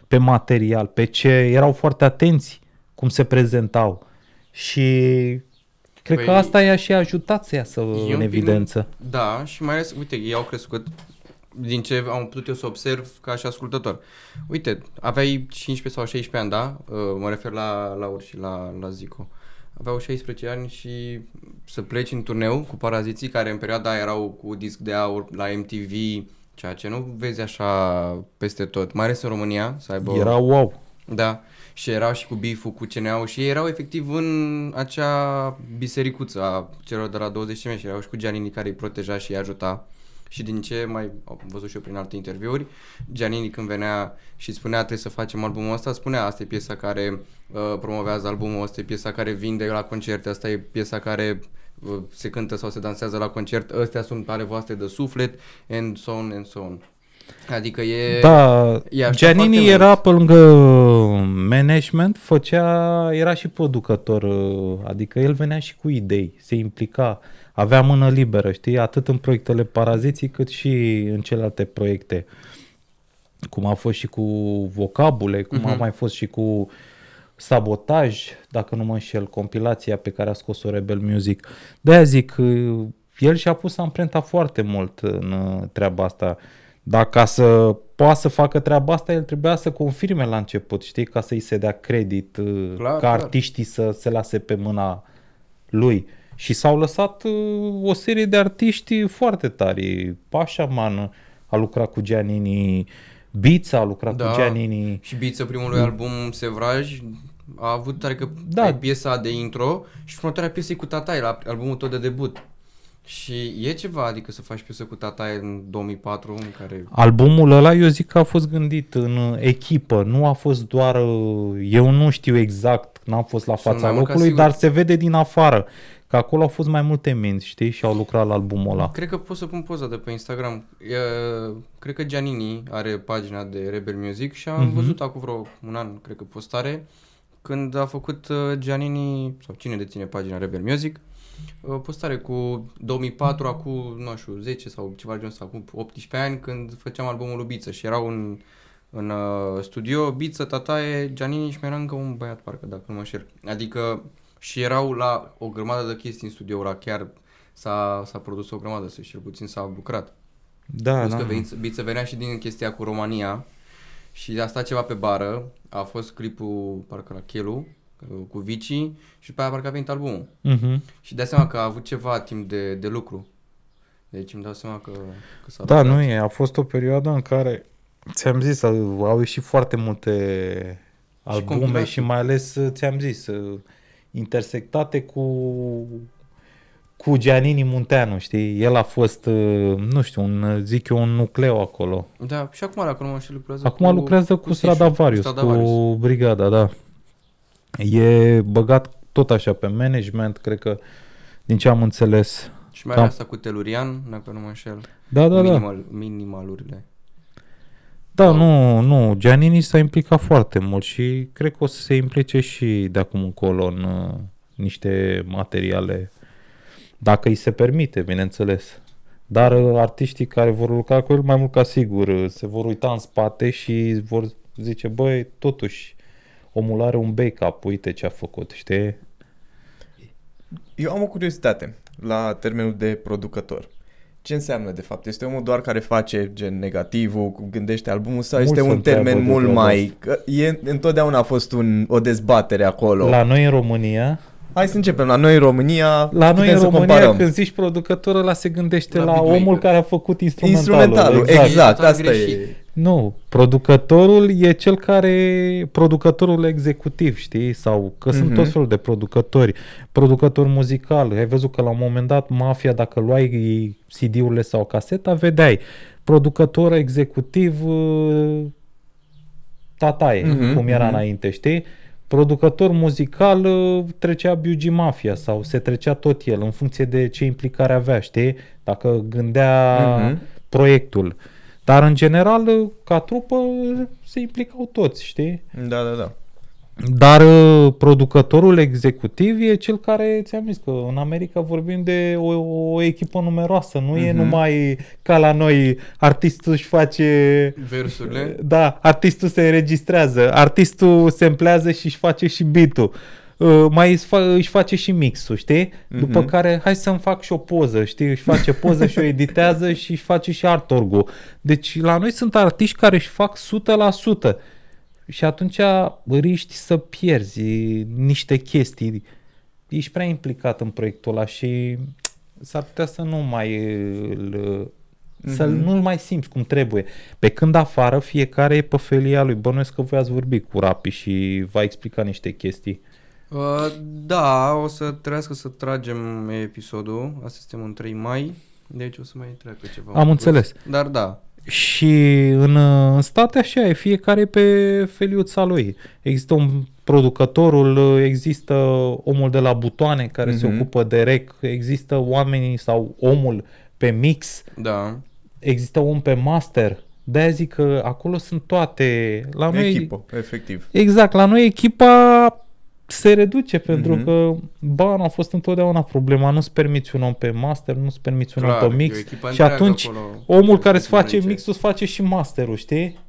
pe material, pe ce erau foarte atenți cum se prezentau. Și cred Păi, că asta i-a și ajutat să iasă E în un pic evidență. Da, și mai ales, uite, ei au crescut din ce am putut eu să observ ca și ascultător. Uite, aveai 15 sau 16 ani, da? Uh, Mă refer la Laur și la, la Zico. Aveau 16 ani și să pleci în turneu cu paraziții care în perioada aia erau cu disc de aur la MTV, ceea ce nu vezi așa peste tot, mai ales în România, să aibă... Era wow. Da, și erau și cu biful, cu CNA și ei erau efectiv în acea bisericuță a celor de la 20 și erau și cu Giannini care îi proteja și îi ajuta. Și din ce mai am văzut și eu prin alte interviuri, Giannini când venea și spunea trebuie să facem albumul ăsta, spunea asta e piesa care uh, promovează albumul, asta e piesa care vinde la concerte, asta e piesa care uh, se cântă sau se dansează la concert, astea sunt ale voastre de suflet, and so on and so on. Adică e... Da, e așa Giannini foarte era mult. pe lângă management, făcea, era și producător, uh, adică el venea și cu idei, se implica, avea mână liberă, știi, atât în proiectele Paraziții cât și în celelalte proiecte, cum a fost și cu vocabule, cum a Mhm. mai fost și cu Sabotaj, dacă nu mă înșel, compilația pe care a scos-o Rebel Music. De-aia zic, uh, el și-a pus amprenta foarte mult în uh, treaba asta. Dar ca să poată să facă treaba asta, el trebuia să confirme la început, știi, ca să-i se dea credit, uh, Clar, ca clar. artiștii să se lase pe mâna lui. Și s-au lăsat uh, o serie de artiști foarte tari. Pașaman a lucrat cu Giannini, Bița a lucrat Da. cu Giannini. Și Biță primului album Sevraj a avut, adică Da. da. ai piesa de intro și următoarea piesă e cu Tatai la albumul tău de debut. Și e ceva, adică să faci piesă cu Tatai în 2004 în care... Albumul ăla eu zic că a fost gândit în uh, echipă, nu a fost doar, uh, eu nu știu exact, n-am fost la Sunt fața mai mult ca locului, sigur. dar se vede din afară că acolo au fost mai multe minți, știi, și au lucrat la albumul ăla. Cred că pot să pun poza de pe Instagram. E, cred că Giannini are pagina de Rebel Music și am Mhm. văzut acum vreo un an, cred că postare, când a făcut uh, Giannini, sau cine deține pagina Rebel Music, uh, postare cu 2004, acum, nu știu, 10 sau ceva de genul ăsta, acum 18 ani, când făceam albumul lui Biță și erau în, în uh, studio, Biță, Tataie, Giannini și mai era încă un băiat, parcă, dacă nu mă înșel. Adică și erau la o grămadă de chestii în studio ăla, chiar s-a, s-a produs o grămadă, să cel puțin s-a lucrat. Da, Plus da. că Biță, Biță venea și din chestia cu România și a stat ceva pe bară, a fost clipul, parcă la Chelu, uh, cu Vici și după aia parcă a venit albumul. Mhm. Și de seama că a avut ceva timp de, de lucru. Deci îmi dau seama că, că s-a Da, lucrat. nu e, a fost o perioadă în care, ți-am zis, au au ieșit foarte multe albume compilații. și mai ales, uh, ți-am zis, uh, intersectate cu cu Giannini Munteanu, știi? El a fost, uh, nu știu, un, uh, zic eu, un nucleu acolo. Da, și acum dacă nu mă știu lucrează Acum cu, lucrează cu, cu Sișu, Stradavarius, cu, Stradavarius. brigada, da. E băgat tot așa pe management, cred că, din ce am înțeles. Și mai Da. are asta cu Telurian, dacă nu mă înșel. Da, da, da. Minimal, minimalurile. Da, nu, nu, Giannini s-a implicat foarte mult și cred că o să se implice și de acum încolo în uh, niște materiale, dacă îi se permite, bineînțeles. Dar uh, artiștii care vor lucra cu el, mai mult ca sigur, uh, se vor uita în spate și vor zice, băi, totuși, omul are un backup, uite ce a făcut, știi? Eu am o curiozitate la termenul de producător. Ce înseamnă de fapt? Este omul doar care face gen negativul, gândește albumul sau Mulți este se un întreabă termen de mult treaba mai... Că e, întotdeauna a fost un, o dezbatere acolo. La noi în România, Hai să începem. La noi în România la noi putem în să România comparăm. când zici producătorul ăla se gândește la, La la beatmaker. omul care a făcut instrumentalul. Instrumentalul, exact, exact. exact Total asta greșit. e. Nu, producătorul e cel care, producătorul executiv, știi? Sau că sunt Mhm. tot felul de producători. Producător muzical, ai văzut că la un moment dat Mafia, dacă luai CD-urile sau caseta, vedeai. Producător executiv uh, Tataie, Mhm, cum era mhm. înainte, știi? Producător muzical uh, trecea BG Mafia sau se trecea tot el în funcție de ce implicare avea, știi? Dacă gândea Mhm. proiectul. Dar în general, uh, ca trupă, se implicau toți, știi? Da, da, da. Dar uh, producătorul executiv e cel care, ți-am zis că în America vorbim de o, o echipă numeroasă, nu e Mhm. numai ca la noi, artistul își face... Versurile. Da, artistul se înregistrează, artistul se împlează și își face și beat-ul. Uh, mai își, fa- își face și mixul, știi? După Mhm. care hai să-mi fac și o poză, știi? Își face poză și o editează și își face și artorgul. Deci la noi sunt artiști care își fac 100%. Și atunci riști să pierzi niște chestii. Ești prea implicat în proiectul ăla și s-ar putea să nu mai îl, să Mhm. nu-l mai simți cum trebuie. Pe când afară fiecare e pe felia lui. Bănuiesc că voi ați vorbit cu Rapi și va explica niște chestii. Uh, da, o să trebuiască să tragem episodul. Asta suntem în 3 mai. Deci o să mai treacă ceva. Am în înțeles. plus. Dar da. Și în, în state așa e, fiecare pe feliuța lui. Există un producătorul, există omul de la butoane care se Mhm. ocupă de rec, există oamenii sau omul pe mix, Da. există om pe master. De-aia zic că acolo sunt toate. La noi, Echipă, efectiv. Exact, la noi echipa se reduce pentru Mhm. că bani a fost întotdeauna problema, nu-ți permiți un om pe master, nu-ți permiți un Clar, om pe e mix o echipă și întreagă atunci acolo. omul care îți face Diferențe. mixul îți face și masterul, știi?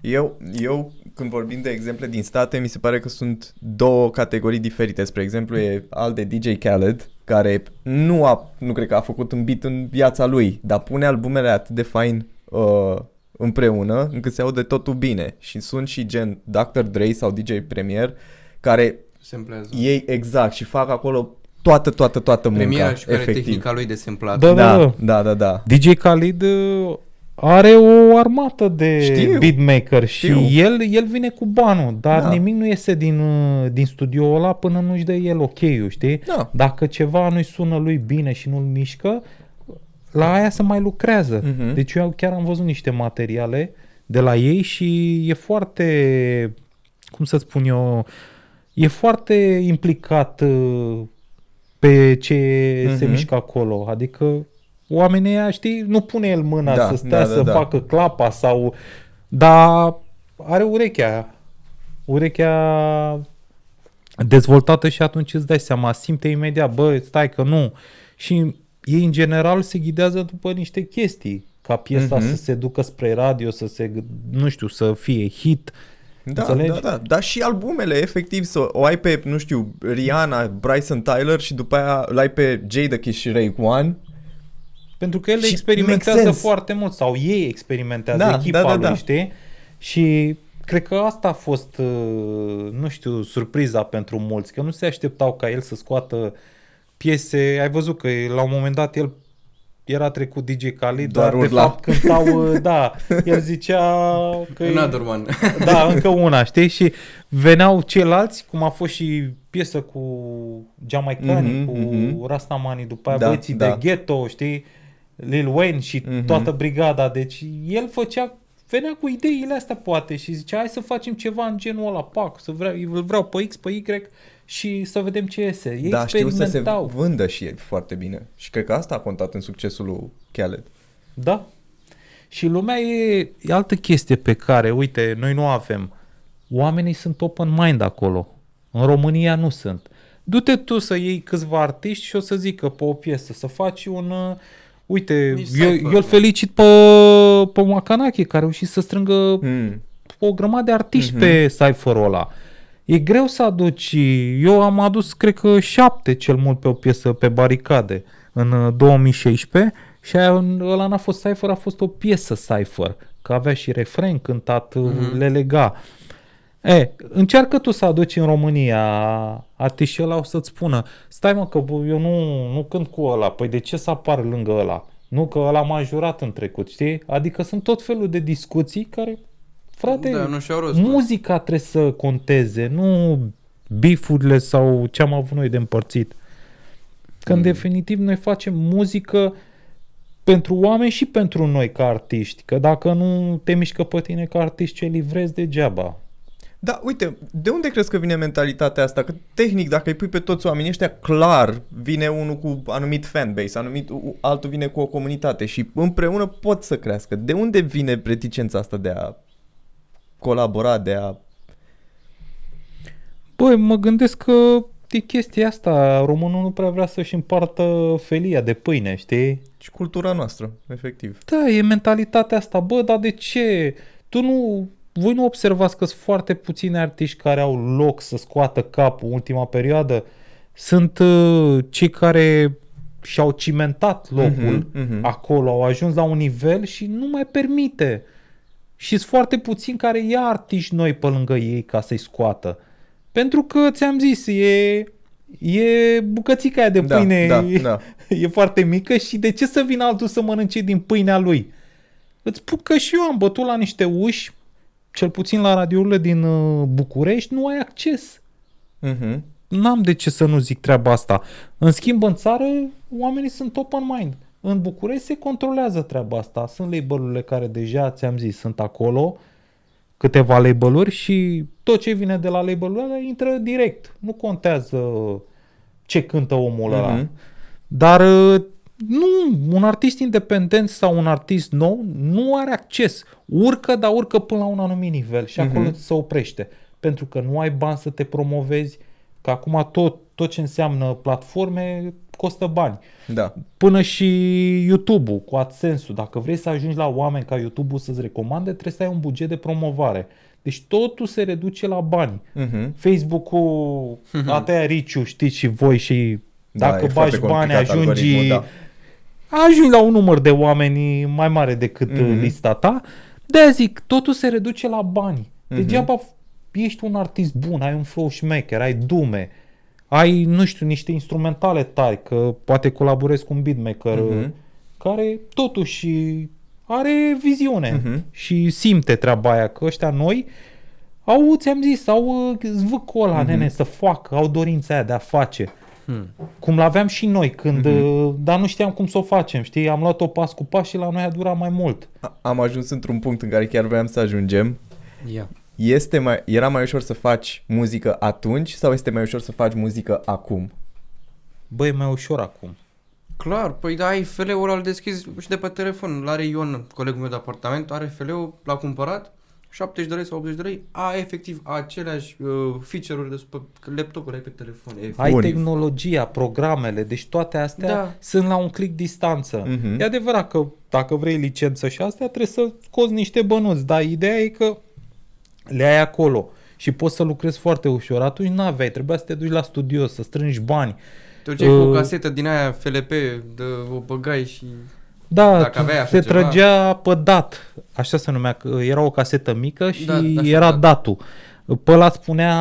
Eu, eu, când vorbim de exemple din state, mi se pare că sunt două categorii diferite. Spre exemplu, e al de DJ Khaled, care nu, a, nu cred că a făcut un beat în viața lui, dar pune albumele atât de fain uh, împreună, încât se aude totul bine. Și sunt și gen Dr. Dre sau DJ Premier, care Semplează. ei exact și fac acolo toată, toată, toată munca. Premiera și care efectiv. tehnica lui de semplat. Da, da, Da, da, da, da. DJ Khalid uh, are o armată de Știu. beatmaker Știu. și el, el vine cu banul, dar Da. nimic nu iese din, uh, din studioul ăla până nu-și dă el ok-ul, știi? Da. Dacă ceva nu-i sună lui bine și nu-l mișcă, la aia se mai lucrează. Mhm. Deci eu chiar am văzut niște materiale de la ei și e foarte, cum să spun eu, e foarte implicat uh, pe ce se Mhm. mișcă acolo. Adică oamenii ăia, știi, nu pune el mâna Da, să stea da, să da, da. facă clapa sau... Dar are urechea. Urechea dezvoltată și atunci îți dai seama, simte imediat, bă, stai că nu. Și ei în general se ghidează după niște chestii, ca piesa Mhm. să se ducă spre radio, să se, nu știu, să fie hit. Da, Înțelegi? da, da, dar și albumele, efectiv, să o ai pe, nu știu, Rihanna, Bryson Tyler și după aia îl ai pe Jada Kiss și Ray One. Pentru că el Și experimentează make sense. foarte mult sau ei experimentează Da, echipa da, da, lui, da. știi? Și cred că asta a fost, uh, nu știu, surpriza pentru mulți, că nu se așteptau ca el să scoată piese. Ai văzut că la un moment dat el era trecut DJ Khalid, Doar dar de urla. fapt cântau, uh, da, el zicea că... Another one. Da, încă una, știi? Și veneau ceilalți, cum a fost și piesă cu Jamaicani, Mhm, cu mhm. Rastamani, după aia Da, băieții da. de ghetto, știi? Lil Wayne și Mhm. toată brigada. Deci el făcea, venea cu ideile astea poate și zicea hai să facem ceva în genul ăla, pac, să vreau, îl vreau pe X, pe Y și să vedem ce iese. Ei da, știu să se experimentau. vândă și el foarte bine. Și cred că asta a contat în succesul lui Khaled. Da. Și lumea e, e altă chestie pe care, uite, noi nu avem. Oamenii sunt open mind acolo. În România nu sunt. Du-te tu să iei câțiva artiști și o să zică pe o piesă, să faci un... uh, Uite, Nici eu, cypher, eu îl nu. felicit pe, pe Macanache, care a reușit să strângă Mm. o grămadă de artiști Mhm. pe cypher-ul ăla. E greu să aduci, eu am adus cred că șapte cel mult pe o piesă pe baricade în uh, 2016 și aia, în- ăla n-a fost cypher, a fost o piesă cypher, că avea și refren cântat, Mhm. le lega. E, încearcă tu să aduci în România artiștii ăla o să-ți spună stai mă că bă, eu nu, nu cânt cu ăla, păi de ce să apar lângă ăla? Nu că ăla m-a jurat în trecut, știi? Adică sunt tot felul de discuții care, frate, Da, nu și-au rostul. muzica trebuie să conteze, nu bifurile sau ce am avut noi de împărțit. Că în Mm. definitiv noi facem muzică pentru oameni și pentru noi ca artiști. Că dacă nu te mișcă pe tine ca artist, ce livrezi degeaba. Da, uite, de unde crezi că vine mentalitatea asta? Că tehnic, dacă îi pui pe toți oamenii ăștia, clar vine unul cu anumit fanbase, anumit, u- altul vine cu o comunitate și împreună pot să crească. De unde vine reticența asta de a colabora, de a... Băi, mă gândesc că e chestia asta. Românul nu prea vrea să-și împartă felia de pâine, știi? și cultura noastră, efectiv. Da, e mentalitatea asta. Bă, dar de ce? Tu nu... Voi nu observați că sunt foarte puțini artiști care au loc să scoată capul în ultima perioadă? Sunt uh, cei care și-au cimentat locul Mhm, mhm. acolo, au ajuns la un nivel și nu mai permite. Și sunt foarte puțini care ia artiști noi pe lângă ei ca să-i scoată. Pentru că, ți-am zis, e, e bucățica aia de Da, pâine, da, e, da. e foarte mică și de ce să vină altul să mănânce din pâinea lui? Îți spun că și eu am bătut la niște uși, cel puțin la radiourile din uh, București, nu ai acces. Mhm. N-am de ce să nu zic treaba asta. În schimb, în țară, oamenii sunt open mind. În București se controlează treaba asta. Sunt label-urile care deja, ți-am zis, sunt acolo, câteva label-uri și tot ce vine de la label-ul ăla intră direct. Nu contează ce cântă omul ăla. Mhm. Dar uh, nu, un artist independent sau un artist nou nu are acces. Urcă, dar urcă până la un anumit nivel și acolo Mhm. se oprește. Pentru că nu ai bani să te promovezi, că acum tot, tot ce înseamnă platforme costă bani. Da. Până și YouTube-ul cu AdSense-ul. Dacă vrei să ajungi la oameni ca YouTube-ul să-ți recomande, trebuie să ai un buget de promovare. Deci totul se reduce la bani. Mhm. Facebook-ul, a tăia riciu, știți și voi și Da, dacă e foarte bagi bani, complicat ajungi, algoritmul, da. ajungi la un număr de oameni mai mare decât Mhm. mm-hmm. lista ta. de zic, totul se reduce la bani. Mhm. Degeaba ești un artist bun, ai un flow șmecher, ai dume, ai, nu știu, niște instrumentale tari, că poate colaborezi cu un beatmaker Mhm. care totuși are viziune Mhm. și simte treaba aia, că ăștia noi au, ți-am zis, au uh, zvâcul ăla, Mhm. nene, să facă, au dorința aia de a face. Hmm. Cum l-aveam și noi când, Mhm. uh, dar nu știam cum să o facem, știi? Am luat-o pas cu pas și la noi a durat mai mult. A- Am ajuns într-un punct în care chiar vreau să ajungem. Ia. Este mai, era mai ușor să faci muzică atunci sau este mai ușor să faci muzică acum? Băi, e mai ușor acum. Clar, păi da, ai FL-ul ăla îl deschizi și de pe telefon. L-are Ion, colegul meu de apartament, are FL-ul, l-a cumpărat, 70 de lei sau 80 de lei, a efectiv aceleași uh, feature-uri de pe laptopul ai pe telefon. E Ai Bun. tehnologia, programele, deci toate astea Da. sunt la un click distanță. Mhm. E adevărat că dacă vrei licență și astea, trebuie să scoți niște bănuți, dar ideea e că le ai acolo și poți să lucrezi foarte ușor. Atunci n-aveai, trebuia să te duci la studio, să strângi bani. Te duceai cu o Uh, casetă din aia FLP, de o băgai și... Da, Dacă aveai așa se ceva. trăgea pe dat, așa se numea, că era o casetă mică și Da, așa, era da. datul. Pe ăla îți spunea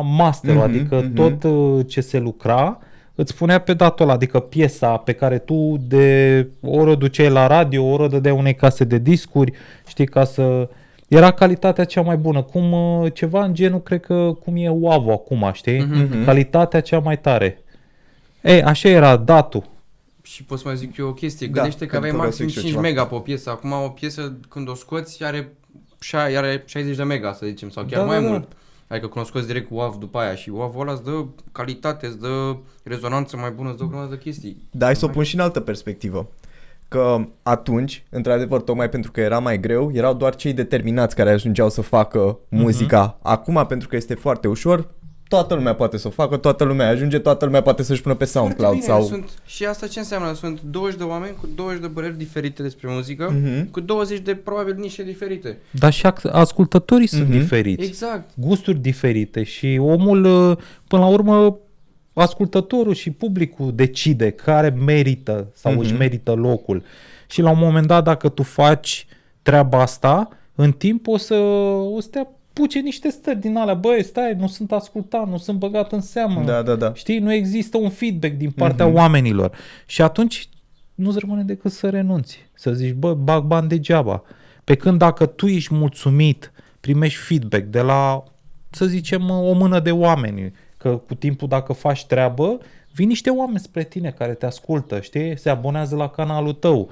masterul, Mhm, adică mhm. tot uh, ce se lucra îți spunea pe datul ăla, adică piesa pe care tu de ori o duceai la radio, ori o dădeai unei case de discuri, știi, ca să... Era calitatea cea mai bună, cum uh, ceva în genul, cred că cum e WAV acum, știi? Mhm. Calitatea cea mai tare. Ei, așa era datul. Și pot să mai zic eu o chestie. Da, Gândește că că aveai vreau să maxim zic și eu 5 ceva. mega pe o piesă. Acum o piesă, când o scoți, are, șa- are 60 de mega, să zicem, sau chiar Da, mai da, da. mult. Adică când o scoți direct cu WAV după aia și WAV-ul ăla îți dă calitate, îți dă rezonanță mai bună, îți dă o grămadă de chestii. Dar hai să o pun și în altă perspectivă. Că atunci, într-adevăr, tocmai pentru că era mai greu, erau doar cei determinați care ajungeau să facă muzica. Acum, pentru că este foarte ușor, toată lumea poate să o facă, toată lumea ajunge, toată lumea poate să-și pună pe SoundCloud Foarte bine, sau... Sunt, și asta ce înseamnă? Sunt 20 de oameni cu 20 de păreri diferite despre muzică, Mhm. cu 20 de probabil nișe diferite. Dar și ac- ascultătorii sunt Mhm. diferiți. Exact. gusturi diferite și omul, uh, până la urmă, ascultătorul și publicul decide care merită sau Mhm. își merită locul. Și la un moment dat, dacă tu faci treaba asta, în timp o să, o să te apuce niște stări din alea. Băi, stai, nu sunt ascultat, nu sunt băgat în seamă. Da, da, da. Știi, nu există un feedback din partea Mhm. oamenilor. Și atunci nu-ți rămâne decât să renunți. Să zici, bă, bag bani degeaba. Pe când dacă tu ești mulțumit, primești feedback de la, să zicem, o mână de oameni, că cu timpul dacă faci treabă, vin niște oameni spre tine care te ascultă, știi? Se abonează la canalul tău,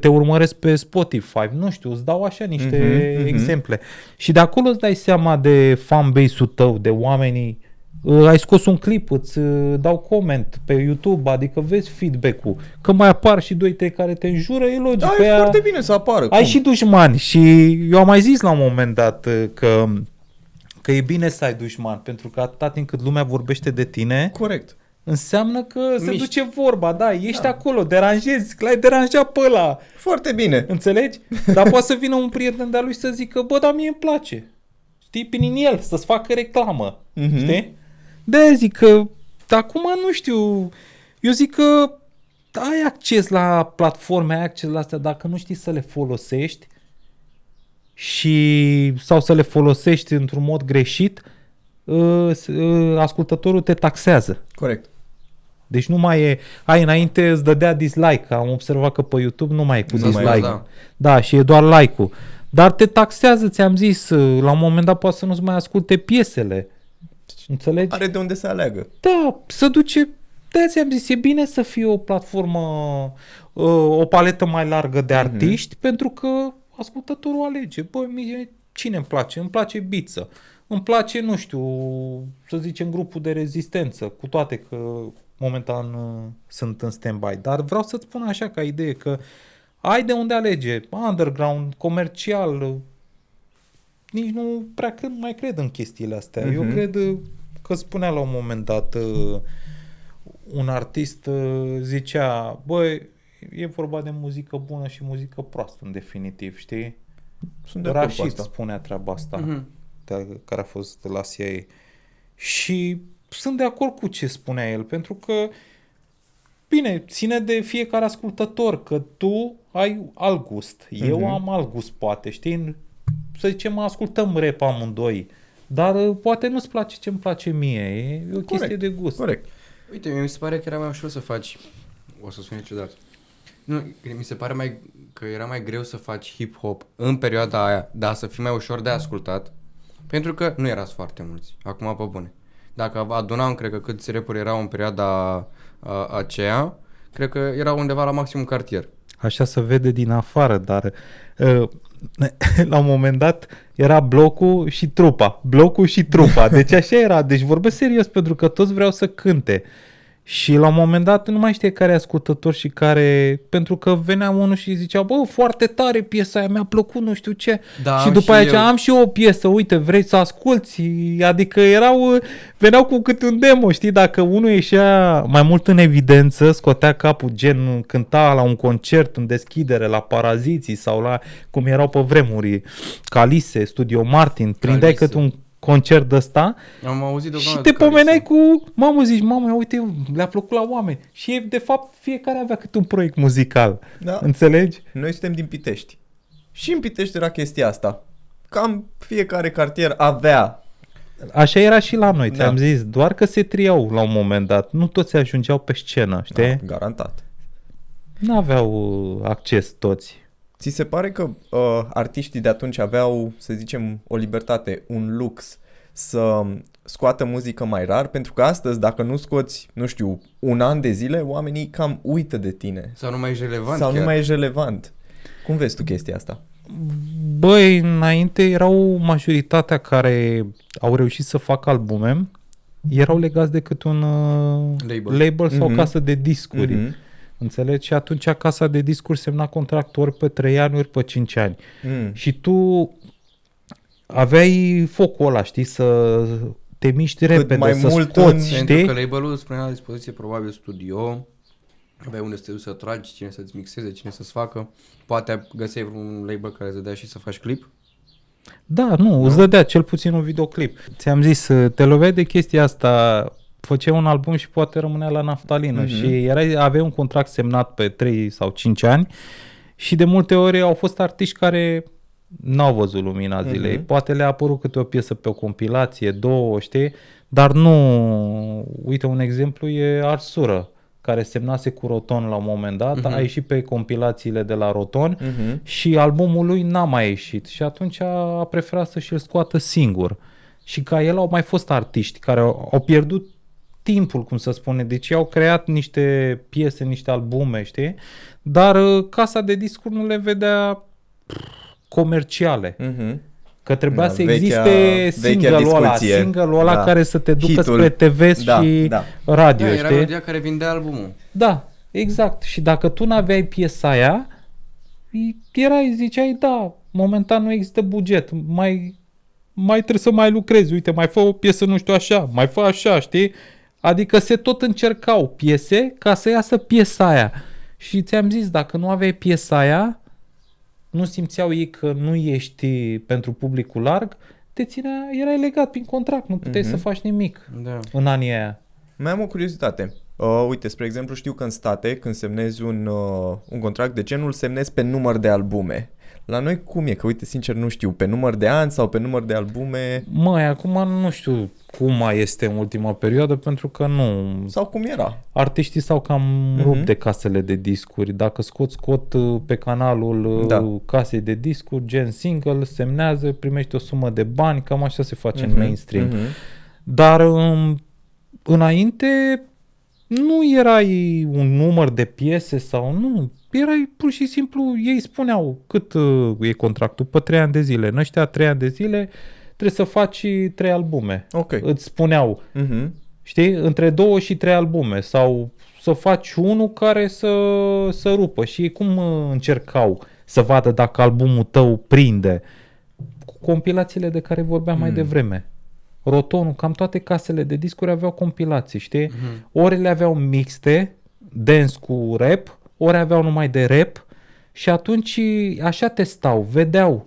te urmăresc pe Spotify, nu știu, îți dau așa niște Mhm, mhm. exemple. Și de acolo îți dai seama de fanbase-ul tău, de oamenii Uh, ai scos un clip, îți uh, dau comment pe YouTube, adică vezi feedback-ul. Că mai apar și 2-3 care te înjură, e logic. Da, că e ea- foarte bine să apară. ai cum? și dușmani și eu am mai zis la un moment dat uh, că, că e bine să ai dușmani, pentru că atâta timp cât lumea vorbește de tine, Corect. înseamnă că se Miști. duce vorba, da, ești acolo, deranjezi, că l-ai deranjat pe ăla, Foarte bine. înțelegi? Dar poate să vină un prieten de-a lui să zică, bă, dar mie îmi place. Știi, prin el, să-ți facă reclamă. Mhm. Știi? de zic că acum nu știu, eu zic că ai acces la platforme, ai acces la astea, dacă nu știi să le folosești și sau să le folosești într-un mod greșit, uh, s- uh, ascultătorul te taxează. Corect. Deci nu mai e, ai înainte îți dădea dislike, am observat că pe YouTube nu mai e cu Nu mai e, dislike. da. da, și e doar like-ul. Dar te taxează, ți-am zis, uh, la un moment dat poate să nu-ți mai asculte piesele. Înțelegi? Are de unde să aleagă. Da, să duce... Da, ți-am zis, e bine să fie o platformă, uh, o paletă mai largă de artiști, pentru că ascultătorul alege. Băi, mie cine îmi place? Îmi place Biță. Îmi place, nu știu, să zicem, grupul de rezistență, cu toate că momentan uh, sunt în stand-by. Dar vreau să-ți spun așa ca idee că ai de unde alege. Underground, comercial, uh, nici nu prea cred, mai cred în chestiile astea. Uh-huh. Eu Mhm. cred uh, că spunea la un moment dat uh, un artist uh, zicea, băi, e vorba de muzică bună și muzică proastă, în definitiv, știi? Sunt de acord cu Rashid asta. spunea treaba asta, Mhm. de- care a fost la CIA. Și sunt de acord cu ce spunea el, pentru că, bine, ține de fiecare ascultător, că tu ai alt gust, eu Mhm. am alt gust, poate, știi? Să zicem, ascultăm rap amândoi, dar uh, poate nu-ți place ce-mi place mie, e o chestie Corect, de gust. Corect. Uite, mie mi se pare că era mai ușor să faci... O să sune ciudat. Nu, mi se pare mai, că era mai greu să faci hip-hop în perioada aia, dar să fii mai ușor de ascultat, pentru că nu erați foarte mulți, acum pe bune. Dacă adunam, cred că câți rapuri erau în perioada a, aceea, cred că erau undeva la maximum cartier. Așa se vede din afară, dar uh, la un moment dat era blocul și trupa, blocul și trupa. Deci așa era, deci vorbesc serios pentru că toți vreau să cânte. Și la un moment dat nu mai știe care e ascultător și care... Pentru că venea unul și zicea, bă, foarte tare piesa aia, mi-a plăcut, nu știu ce. Da, și am după și aia eu. zicea, am și eu o piesă, uite, vrei să asculti? Adică erau, veneau cu câte un demo, știi? Dacă unul ieșea mai mult în evidență, scotea capul, gen cânta la un concert în deschidere, la Paraziții sau la, cum erau pe vremuri, Calise, Studio Martin, prindeai Calise. cât un concert de ăsta Am auzit de și doamna te de care pomeneai să- cu, mamă zici, mamă, uite, le-a plăcut la oameni. Și de fapt fiecare avea câte un proiect muzical. Da. Înțelegi? Noi suntem din Pitești. Și în Pitești era chestia asta. Cam fiecare cartier avea. Așa era și la noi, Da. ți-am zis, doar că se triau la un moment dat. Nu toți ajungeau pe scenă, știi? Da, garantat. Nu aveau uh, acces toți. Ți se pare că uh, artiștii de atunci aveau, să zicem, o libertate, un lux să scoată muzică mai rar? Pentru că astăzi, dacă nu scoți, nu știu, un an de zile, oamenii cam uită de tine. Sau nu mai ești relevant Sau chiar. nu mai ești relevant. Cum vezi tu chestia asta? Băi, înainte erau majoritatea care au reușit să facă albume, erau legați de cât un uh, Label. label sau Mhm. casă de discuri. Mhm. Înțelegi? Și atunci casa de discuri semna contract ori pe 3 ani, ori pe 5 ani. Mm. Și tu aveai focul ăla, știi, să te miști repede, mai să mult scoți, în- știi? Pentru că label-ul îți punea la dispoziție probabil studio, aveai unde să te duci să tragi, cine să-ți mixeze, cine să-ți facă. Poate găseai un label care să dea și să faci clip. Da, nu, îți dădea cel puțin un videoclip. Ți-am zis, te loveai de chestia asta, făceai un album și poate rămânea la naftalină Mhm. mm-hmm. și erai, aveai un contract semnat pe 3 sau 5 ani și de multe ori au fost artiști care n-au văzut lumina zilei. Mhm. Poate le-a apărut câte o piesă pe o compilație, două, știi? Dar nu, uite, un exemplu e Arsură, care semnase cu Roton la un moment dat, Mhm. mm-hmm. a ieșit pe compilațiile de la Roton Mhm. și albumul lui n-a mai ieșit și atunci a preferat să și-l scoată singur. Și ca el au mai fost artiști care au, au pierdut timpul, cum să spune, deci au creat niște piese, niște albume, știi? Dar uh, casa de discuri nu le vedea pff, comerciale. Mhm. Că trebuia Da, să vechea- existe vechea single-ul ăla, discuție. single-ul ăla Da. care să te ducă Hitul. spre TV Da, și da. radio, da, era știi? melodia care vindea albumul. Da, exact. Și dacă tu n-aveai piesa aia, erai, ziceai, da, momentan nu există buget, mai, mai trebuie să mai lucrezi, uite, mai fă o piesă nu știu așa, mai fă așa, știi? Adică se tot încercau piese ca să iasă piesa aia. Și ți-am zis, dacă nu aveai piesa aia, nu simțeau ei că nu ești pentru publicul larg, te ținea, erai legat prin contract, nu puteai Mhm. să faci nimic Da. în anii aia. Mai am o curiozitate. Uh, uite, spre exemplu, știu că în state, când semnezi un, uh, un contract de genul, semnezi pe număr de albume. La noi cum e? Că uite, sincer, nu știu, pe număr de ani sau pe număr de albume Măi, acum nu știu cum mai este în ultima perioadă, pentru că nu... sau cum era? Artiștii s-au cam Mhm. rupt de casele de discuri. Dacă scot scot uh, pe canalul uh, Da. casei de discuri, gen single, semnează, primești o sumă de bani, cam așa se face Mhm, în mainstream. mhm. Dar um, înainte nu erai un număr de piese sau nu. Erai pur și simplu, ei spuneau cât uh, e contractul, pe trei ani de zile. În ăștia trei ani de zile trebuie să faci trei albume. Ok. Îți spuneau, Mhm. știi, între două și trei albume sau să faci unul care să, să rupă. Și ei cum uh, încercau să vadă dacă albumul tău prinde? Cu compilațiile de care vorbeam mai Mm. devreme. Rotonul, cam toate casele de discuri aveau compilații, știi? Mhm. Ori le aveau mixte, dance cu rap, ori aveau numai de rap și atunci așa testau, vedeau,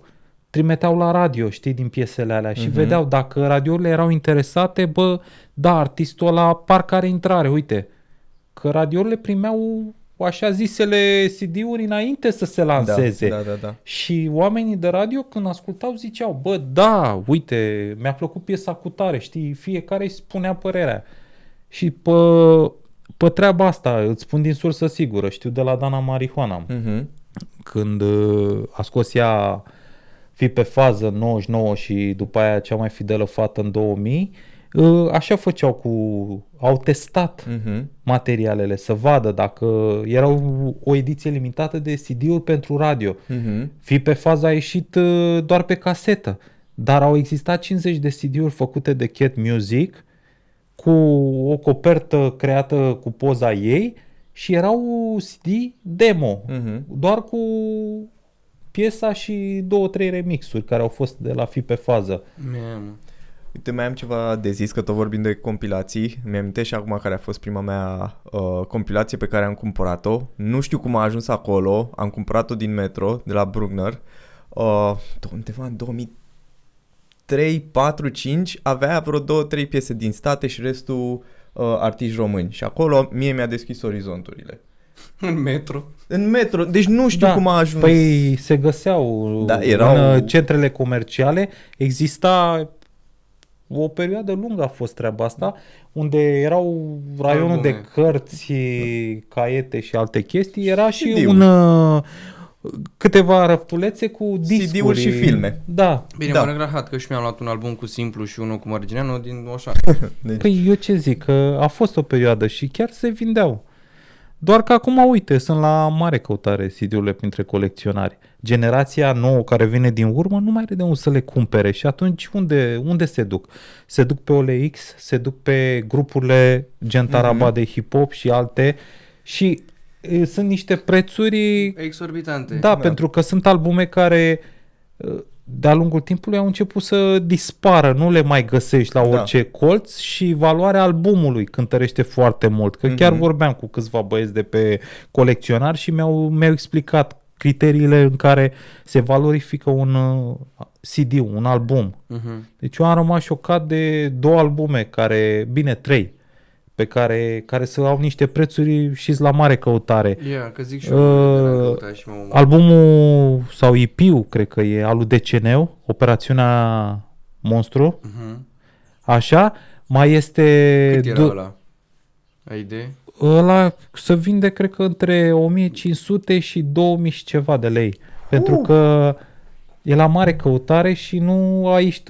trimiteau la radio, știi, din piesele alea și Mhm. vedeau dacă radiourile erau interesate, bă, da, artistul ăla parcă are intrare, uite, că radiourile primeau așa zisele CD-uri înainte să se lanseze. Da, da, da. da. Și oamenii de radio când ascultau ziceau, bă, da, uite, mi-a plăcut piesa cu tare, știi, fiecare își spunea părerea. Și pe, pe treaba asta, îți spun din sursă sigură, știu de la Dana Marihuana, Mhm. când uh, a scos ea fi pe fază în 99 și după aia cea mai fidelă fată în 2000, uh, așa făceau cu, au testat Mhm. materialele, să vadă dacă erau o ediție limitată de CD-uri pentru radio. Mhm. Fi pe fază a ieșit uh, doar pe casetă, dar au existat 50 de CD-uri făcute de Cat Music cu o copertă creată cu poza ei și erau CD demo, Mhm. doar cu piesa și două, trei remixuri care au fost de la Fi pe fază. Mamă. Uite, mai am ceva de zis, că tot vorbim de compilații. Mi-am și acum care a fost prima mea uh, compilație pe care am cumpărat-o. Nu știu cum a ajuns acolo, am cumpărat-o din Metro, de la Brugner. Uh, undeva în 2003, 4, 5, avea vreo 2-3 piese din state și restul uh, artiști români. Și acolo mie mi-a deschis orizonturile. În metro. În Metro, deci nu știu cum a ajuns. Păi se găseau Da, da, erau- erau... în uh, centrele comerciale. Exista o perioadă lungă a fost treaba asta, unde erau raionul Albume. de cărți, caiete și alte chestii, era și CD-uri. un uh, câteva răftulețe cu discuri. CD-uri și filme. Da. Bine, Da. da. m-am regrat că și mi-am luat un album cu simplu și unul cu Mărgineanu din Oșan. Deci, Păi eu ce zic, că a fost o perioadă și chiar se vindeau. Doar că acum, uite, sunt la mare căutare CD-urile printre colecționari. Generația nouă care vine din urmă nu mai are de unde să le cumpere și atunci unde, unde se duc? Se duc pe OLX, se duc pe grupurile gen Taraba de hip-hop și alte și e, sunt niște prețuri Exorbitante. da, Da. pentru că sunt albume care uh, de-a lungul timpului au început să dispară, nu le mai găsești la Da. orice colț și valoarea albumului cântărește foarte mult. Că chiar Mhm. vorbeam cu câțiva băieți de pe colecționar și mi-au, mi-au explicat criteriile în care se valorifică un uh, CD, un album. Mhm. Deci eu am rămas șocat de două albume care, bine, trei, pe care, care să au niște prețuri și la mare căutare. Ia, că zic și eu. Uh, Uh, căutat și mă... Albumul sau EP-ul, cred că e, al lui Deceneu, Operațiunea Monstru, Mhm. așa, mai este... Cât era du- ăla? Ai idee? ăla să vinde, cred că între 1500 și 2000 și ceva de lei. Pentru Uh. că e la mare căutare și nu a ieșit,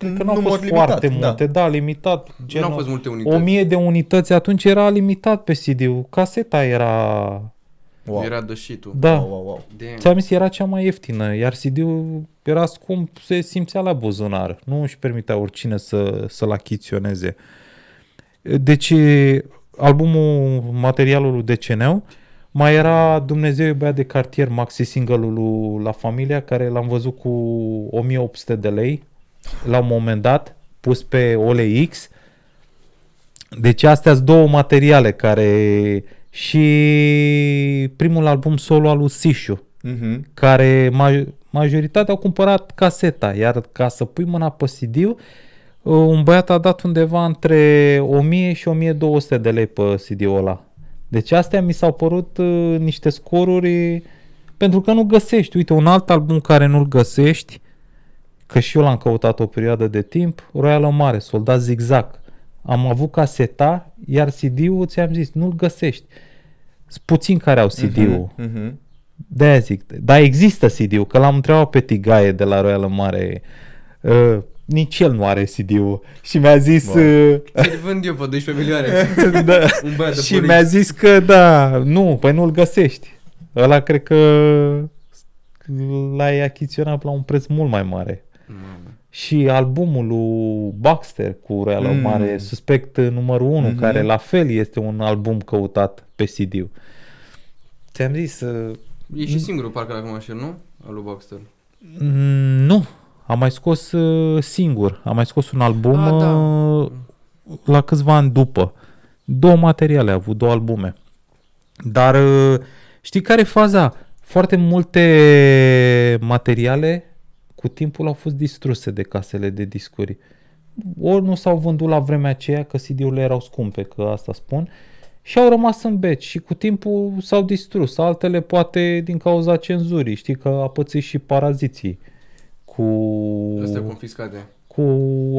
cred că nu au Număr fost limitat, foarte da. multe, da, limitat. Nu Gen au fost multe unități. 1000 de unități, atunci era limitat pe CD-ul. Caseta era... wow. Era dășitul. Da. Wow, wow, wow. Damn. Ți-am zis, era cea mai ieftină, iar CD-ul era scump, se simțea la buzunar. Nu își permitea oricine să, să-l achiziționeze. Deci, albumul, materialul lui Deceneu, mai era Dumnezeu e băiat de cartier, maxi single-ul lui La Familia, care l-am văzut cu 1800 de lei la un moment dat, pus pe OLX. Deci astea sunt două materiale care și primul album solo al lui Sishu, Mhm. care ma- majoritatea au cumpărat caseta, iar ca să pui mâna pe cd un băiat a dat undeva între 1000 și 1200 de lei pe CD-ul ăla. Deci astea mi s-au părut uh, niște scoruri pentru că nu găsești. Uite, un alt album care nu-l găsești, că și eu l-am căutat o perioadă de timp, Royal Mare, Soldat Zigzag. Am avut caseta, iar CD-ul, ți-am zis, nu-l găsești. Sunt puțini care au CD-ul. Mhm, mhm. De-aia zic. Dar există CD-ul, că l-am întrebat pe Tigaie de la Royal Mare. Uh, nici el nu are CD-ul. Și mi-a zis... Wow. Uh, Ți-l vând eu pe 12 milioane. da. Un băiat de și poliție. mi-a zis că da, nu, păi nu-l găsești. Ăla cred că l-ai achiziționat la un preț mult mai mare. Mamă. Și albumul lui Baxter cu Royal Mm. mm. Mare, Suspect numărul 1, Mhm. mm-hmm. care la fel este un album căutat pe CD. Ți-am zis, uh, E și singurul parcă la cunoaște, nu? Al lui Baxter. Mm, Nu. a mai scos uh, singur, a mai scos un album Ah, da. uh, la câțiva ani după. Două materiale a avut, două albume. Dar uh, știi care e faza? Foarte multe materiale cu timpul au fost distruse de casele de discuri. Ori nu s-au vândut la vremea aceea că CD-urile erau scumpe, că asta spun, și au rămas în beci și cu timpul s-au distrus. Altele poate din cauza cenzurii. Știi că a pățit și paraziții cu, Astea confiscate. cu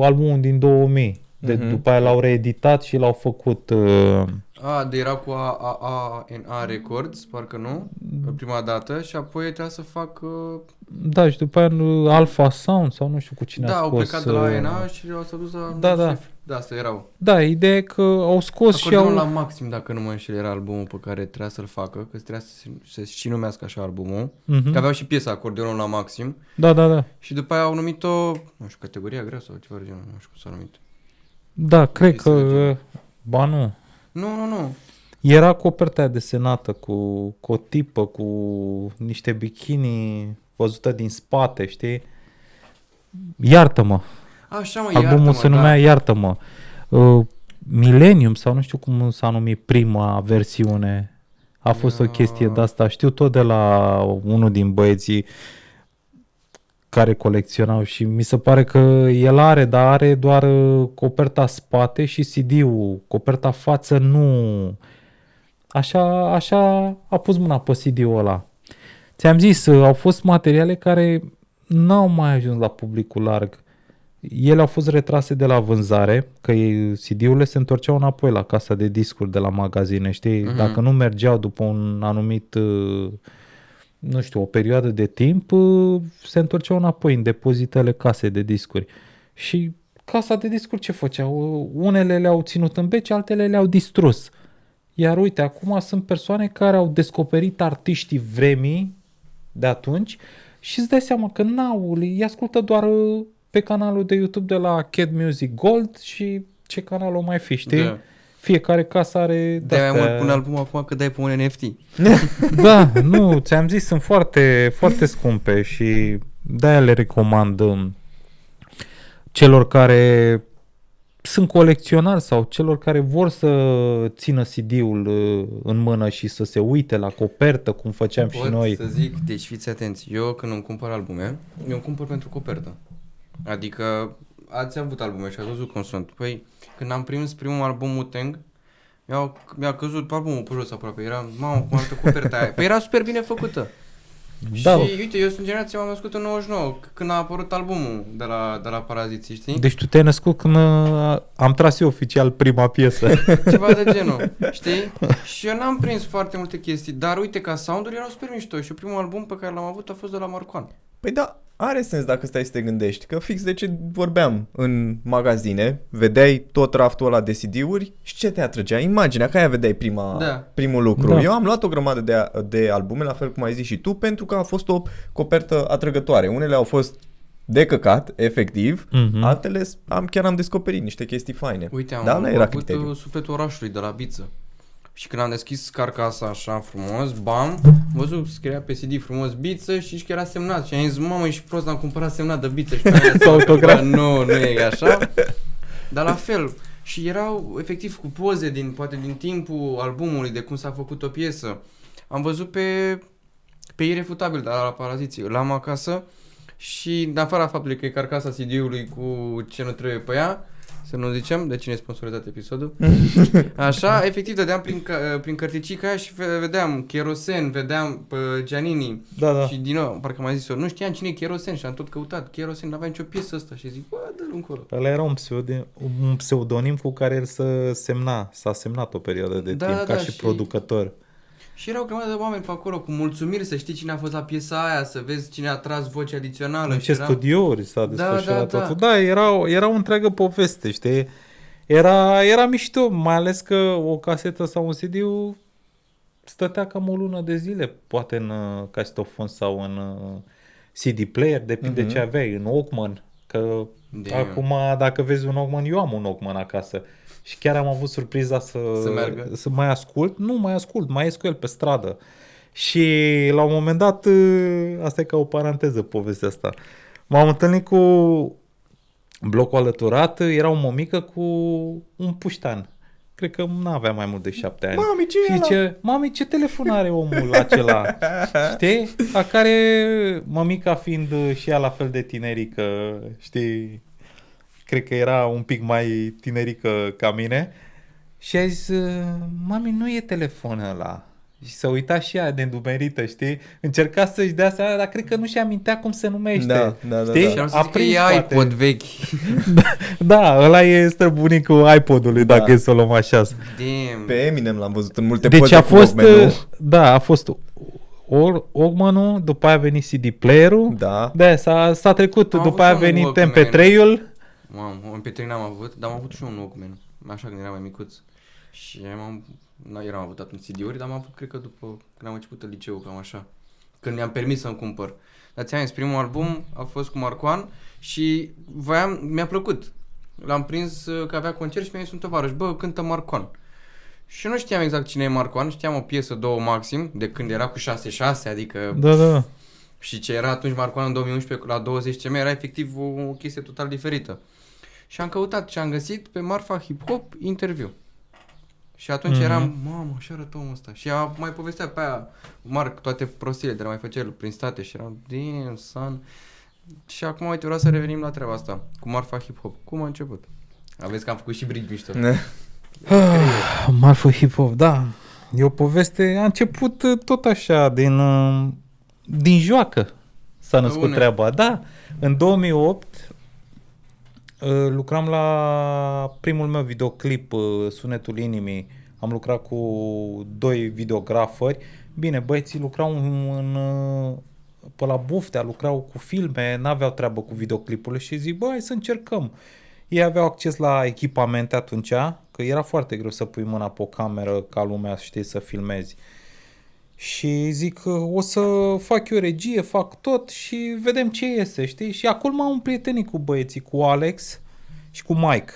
albumul din 2000. De, Mhm. După aia l-au reeditat și l-au făcut... Uh, A, de era cu A, A, A, N, A Records, parcă nu? Prima dată și apoi trebuia să fac... Uh, da, și după aia uh, Alpha Sound sau nu știu cu cine da, a au scos. plecat de la uh, ANA și au s-a dus la... Da, da. șef. Da, asta erau. Da, ideea e că au scos și Acordeonul au... la maxim, dacă nu mă înșel, era albumul pe care trebuia să-l facă, că trebuia să se, să și numească așa albumul. Mhm. Că aveau și piesa acordeonul la maxim. Da, da, da. Și după aia au numit-o, nu știu, categoria grea sau ceva de genul, nu știu cum s-a numit. Da, cred Piesă de că... genul. Ba nu. Nu, nu, nu. Era coperta aia desenată cu, cu o tipă, cu niște bikini văzută din spate, știi? Iartă-mă. Așa mă, Albumul iartă-mă, se da. numea Iartă-mă. Uh, Millennium sau nu știu cum s-a numit prima versiune. A fost o Ia. chestie de asta. Știu tot de la unul din băieții care colecționau și mi se pare că el are, dar are doar uh, coperta spate și CD-ul. Coperta față nu... Așa, așa a pus mâna pe CD-ul ăla. Ți-am zis, uh, au fost materiale care n-au mai ajuns la publicul larg. Ele au fost retrase de la vânzare, că ei- CD-urile se întorceau înapoi la casa de discuri de la magazine, știi? Mhm. Dacă nu mergeau după un anumit, uh, nu știu, o perioadă de timp, uh, se întorceau înapoi în depozitele casei de discuri. Și casa de discuri ce făceau? Unele le-au ținut în beci, altele le-au distrus. Iar uite, acum sunt persoane care au descoperit artiștii vremii de atunci și îți dai seama că n-au, îi ascultă doar uh, pe canalul de YouTube de la Cat Music Gold și ce canal o mai fi, știi? Da. Fiecare casă are... De mai de-astea- mult pun album acum că dai pe un NFT. Da, nu, ți-am zis, sunt foarte, foarte scumpe și de-aia le recomand um, celor care sunt colecționari sau celor care vor să țină CD-ul uh, în mână și să se uite la copertă, cum făceam și Pot noi. să zic, deci fiți atenți, eu când îmi cumpăr albume, eu îmi cumpăr pentru copertă. Adică ați avut albume și ați văzut cum sunt. Păi, când am prins primul album Wu-Tang, mi-a, mi-a căzut albumul pe jos aproape, era, mamă, cum arată coperta aia. Păi era super bine făcută. Da, Și uite, eu sunt generația, m-am născut în 99, c- când a apărut albumul de la, de la Paraziții, știi? deci tu te-ai născut când uh, am tras eu oficial prima piesă. Ceva de genul, știi? Și eu n-am prins foarte multe chestii, dar uite, ca sound-uri erau super mișto și primul album pe care l-am avut a fost de la Marcoan. Păi da, are sens dacă stai să te gândești, că fix de ce vorbeam în magazine, vedeai tot raftul ăla de CD-uri și ce te atrăgea? Imaginea, că aia vedeai prima, Da. primul lucru. Da. Eu am luat o grămadă de, de albume, la fel cum ai zis și tu, pentru că a fost o copertă atrăgătoare. Unele au fost de căcat, efectiv, Mhm. altele s- am, chiar am descoperit niște chestii faine. Uite, am da, ăla era avut criteriul. uh, sufletul orașului de la Biță. Și când am deschis carcasa așa frumos, bam, am văzut scria pe CD frumos Biță și și că era semnat. Și am zis, mamă, ești prost, am cumpărat semnat de Biță. Și pe aia Cu autograf. Bă, Nu, nu e așa. Dar la fel. Și erau efectiv cu poze din, poate din timpul albumului, de cum s-a făcut o piesă. Am văzut pe, pe irefutabil de la, la Paraziții. L-am acasă și în afara faptului că e carcasa CD-ului cu ce nu trebuie pe ea, să nu zicem de cine e sponsorizat episodul. Așa, efectiv, dădeam prin, ca- prin cărticica aia și ve- vedeam Cherosen, vedeam pe Giannini. Da, da. Și din nou, parcă m-a zis eu, nu știam cine e Cherosen și am tot căutat. Cherosen, n-avea nicio piesă asta și zic, bă, dă-l încolo. Ăla era un pseudonim, un pseudonim cu care el să semna, s-a semnat o perioadă de Da, timp da, ca da, și și- producător. Și erau o grămadă de oameni pe acolo cu mulțumiri să știi cine a fost la piesa aia, să vezi cine a tras voce adițională. În și ce eram- studiouri s-a Da, desfășurat da, da. totul. Da, era, era o întreagă poveste, știi? Era, era mișto, mai ales că o casetă sau un CD stătea cam o lună de zile, poate în uh, casetofon sau în uh, CD player, depinde Mhm. ce aveai, în Walkman, că De- acum dacă vezi un Walkman, eu am un Walkman acasă și chiar am avut surpriza să, Să meargă. să mai ascult, nu mai ascult, mai ies cu el pe stradă. Și la un moment dat, uh, asta e ca o paranteză povestea asta, M-am întâlnit cu blocul alăturat, era o mămică cu un puștan. Cred că nu avea mai mult de șapte ani. Mami, ce și e ăla? zice, mami, ce telefon are omul acela? știi? La care mămica fiind și ea la fel de tinerică, știi? Cred că era un pic mai tinerică ca mine. Și a zis, mami, nu e telefon ăla. Și s-a uitat și ea de îndumerită, știi? Încerca să-și dea seama, dar cred că nu și amintea cum se numește. Da, da, da, Știi? da. Și am să A zic că prins, e poate. iPod vechi. Da, ăla e străbunicul iPod-ului, Da. dacă e să o luăm așa. Damn. Pe Eminem l-am văzut în multe Deci poze a cu fost, Walkman-ul. uh, da, a fost Or- Walkman-ul, după aia a venit CD player-ul, Da. da, s-a, s-a trecut, Am după avut aia a și un venit Walkman. MP3-ul, Mamă, un MP3 n-am avut, dar am avut și un Walkman. Așa când eram mai micuț. Și am, n eram avut atunci CD-uri, dar am avut, cred că după când am început liceu, cam așa. Când mi-am permis să-mi cumpăr. Dar ți-am zis, primul album a fost cu Marcoan și voiam, mi-a plăcut. L-am prins uh, că avea concert și mi-a zis un tovarăș, bă, cântă Marcoan. Și eu nu știam exact cine e Marcoan, știam o piesă, două maxim, de când era cu 6-6, adică da, da, și ce era atunci Marcoan în 2011 la 20 CM era efectiv o, o chestie total diferită. Și am căutat și am găsit pe Marfa Hip Hop interviu. Și atunci Mhm. mm-hmm. eram, mamă, așa arătă omul ăsta. Și a mai povestea pe aia, Marc, toate prostiile de la mai făcea el prin state și eram, damn, son. Și acum, uite, vreau să revenim la treaba asta, cu Marfa Hip Hop. Cum a început? Aveți că am făcut și bridge mișto. Marfă hip-hop, da. E o poveste, a început uh, tot așa, din, uh, din joacă s-a născut Bune. treaba. Da, în 2008 uh, lucram la primul meu videoclip, uh, Sunetul Inimii. Am lucrat cu doi videografări. Bine, băieții lucrau în, în uh, pe la buftea, lucrau cu filme, n-aveau treabă cu videoclipurile și zic, bă, hai să încercăm. Ei aveau acces la echipamente atunci, că era foarte greu să pui mâna pe o cameră ca lumea, știi, să filmezi. Și zic că o să fac eu regie, fac tot și vedem ce iese, știi? Și acolo m-am împrietenit cu băieții, cu Alex și cu Mike.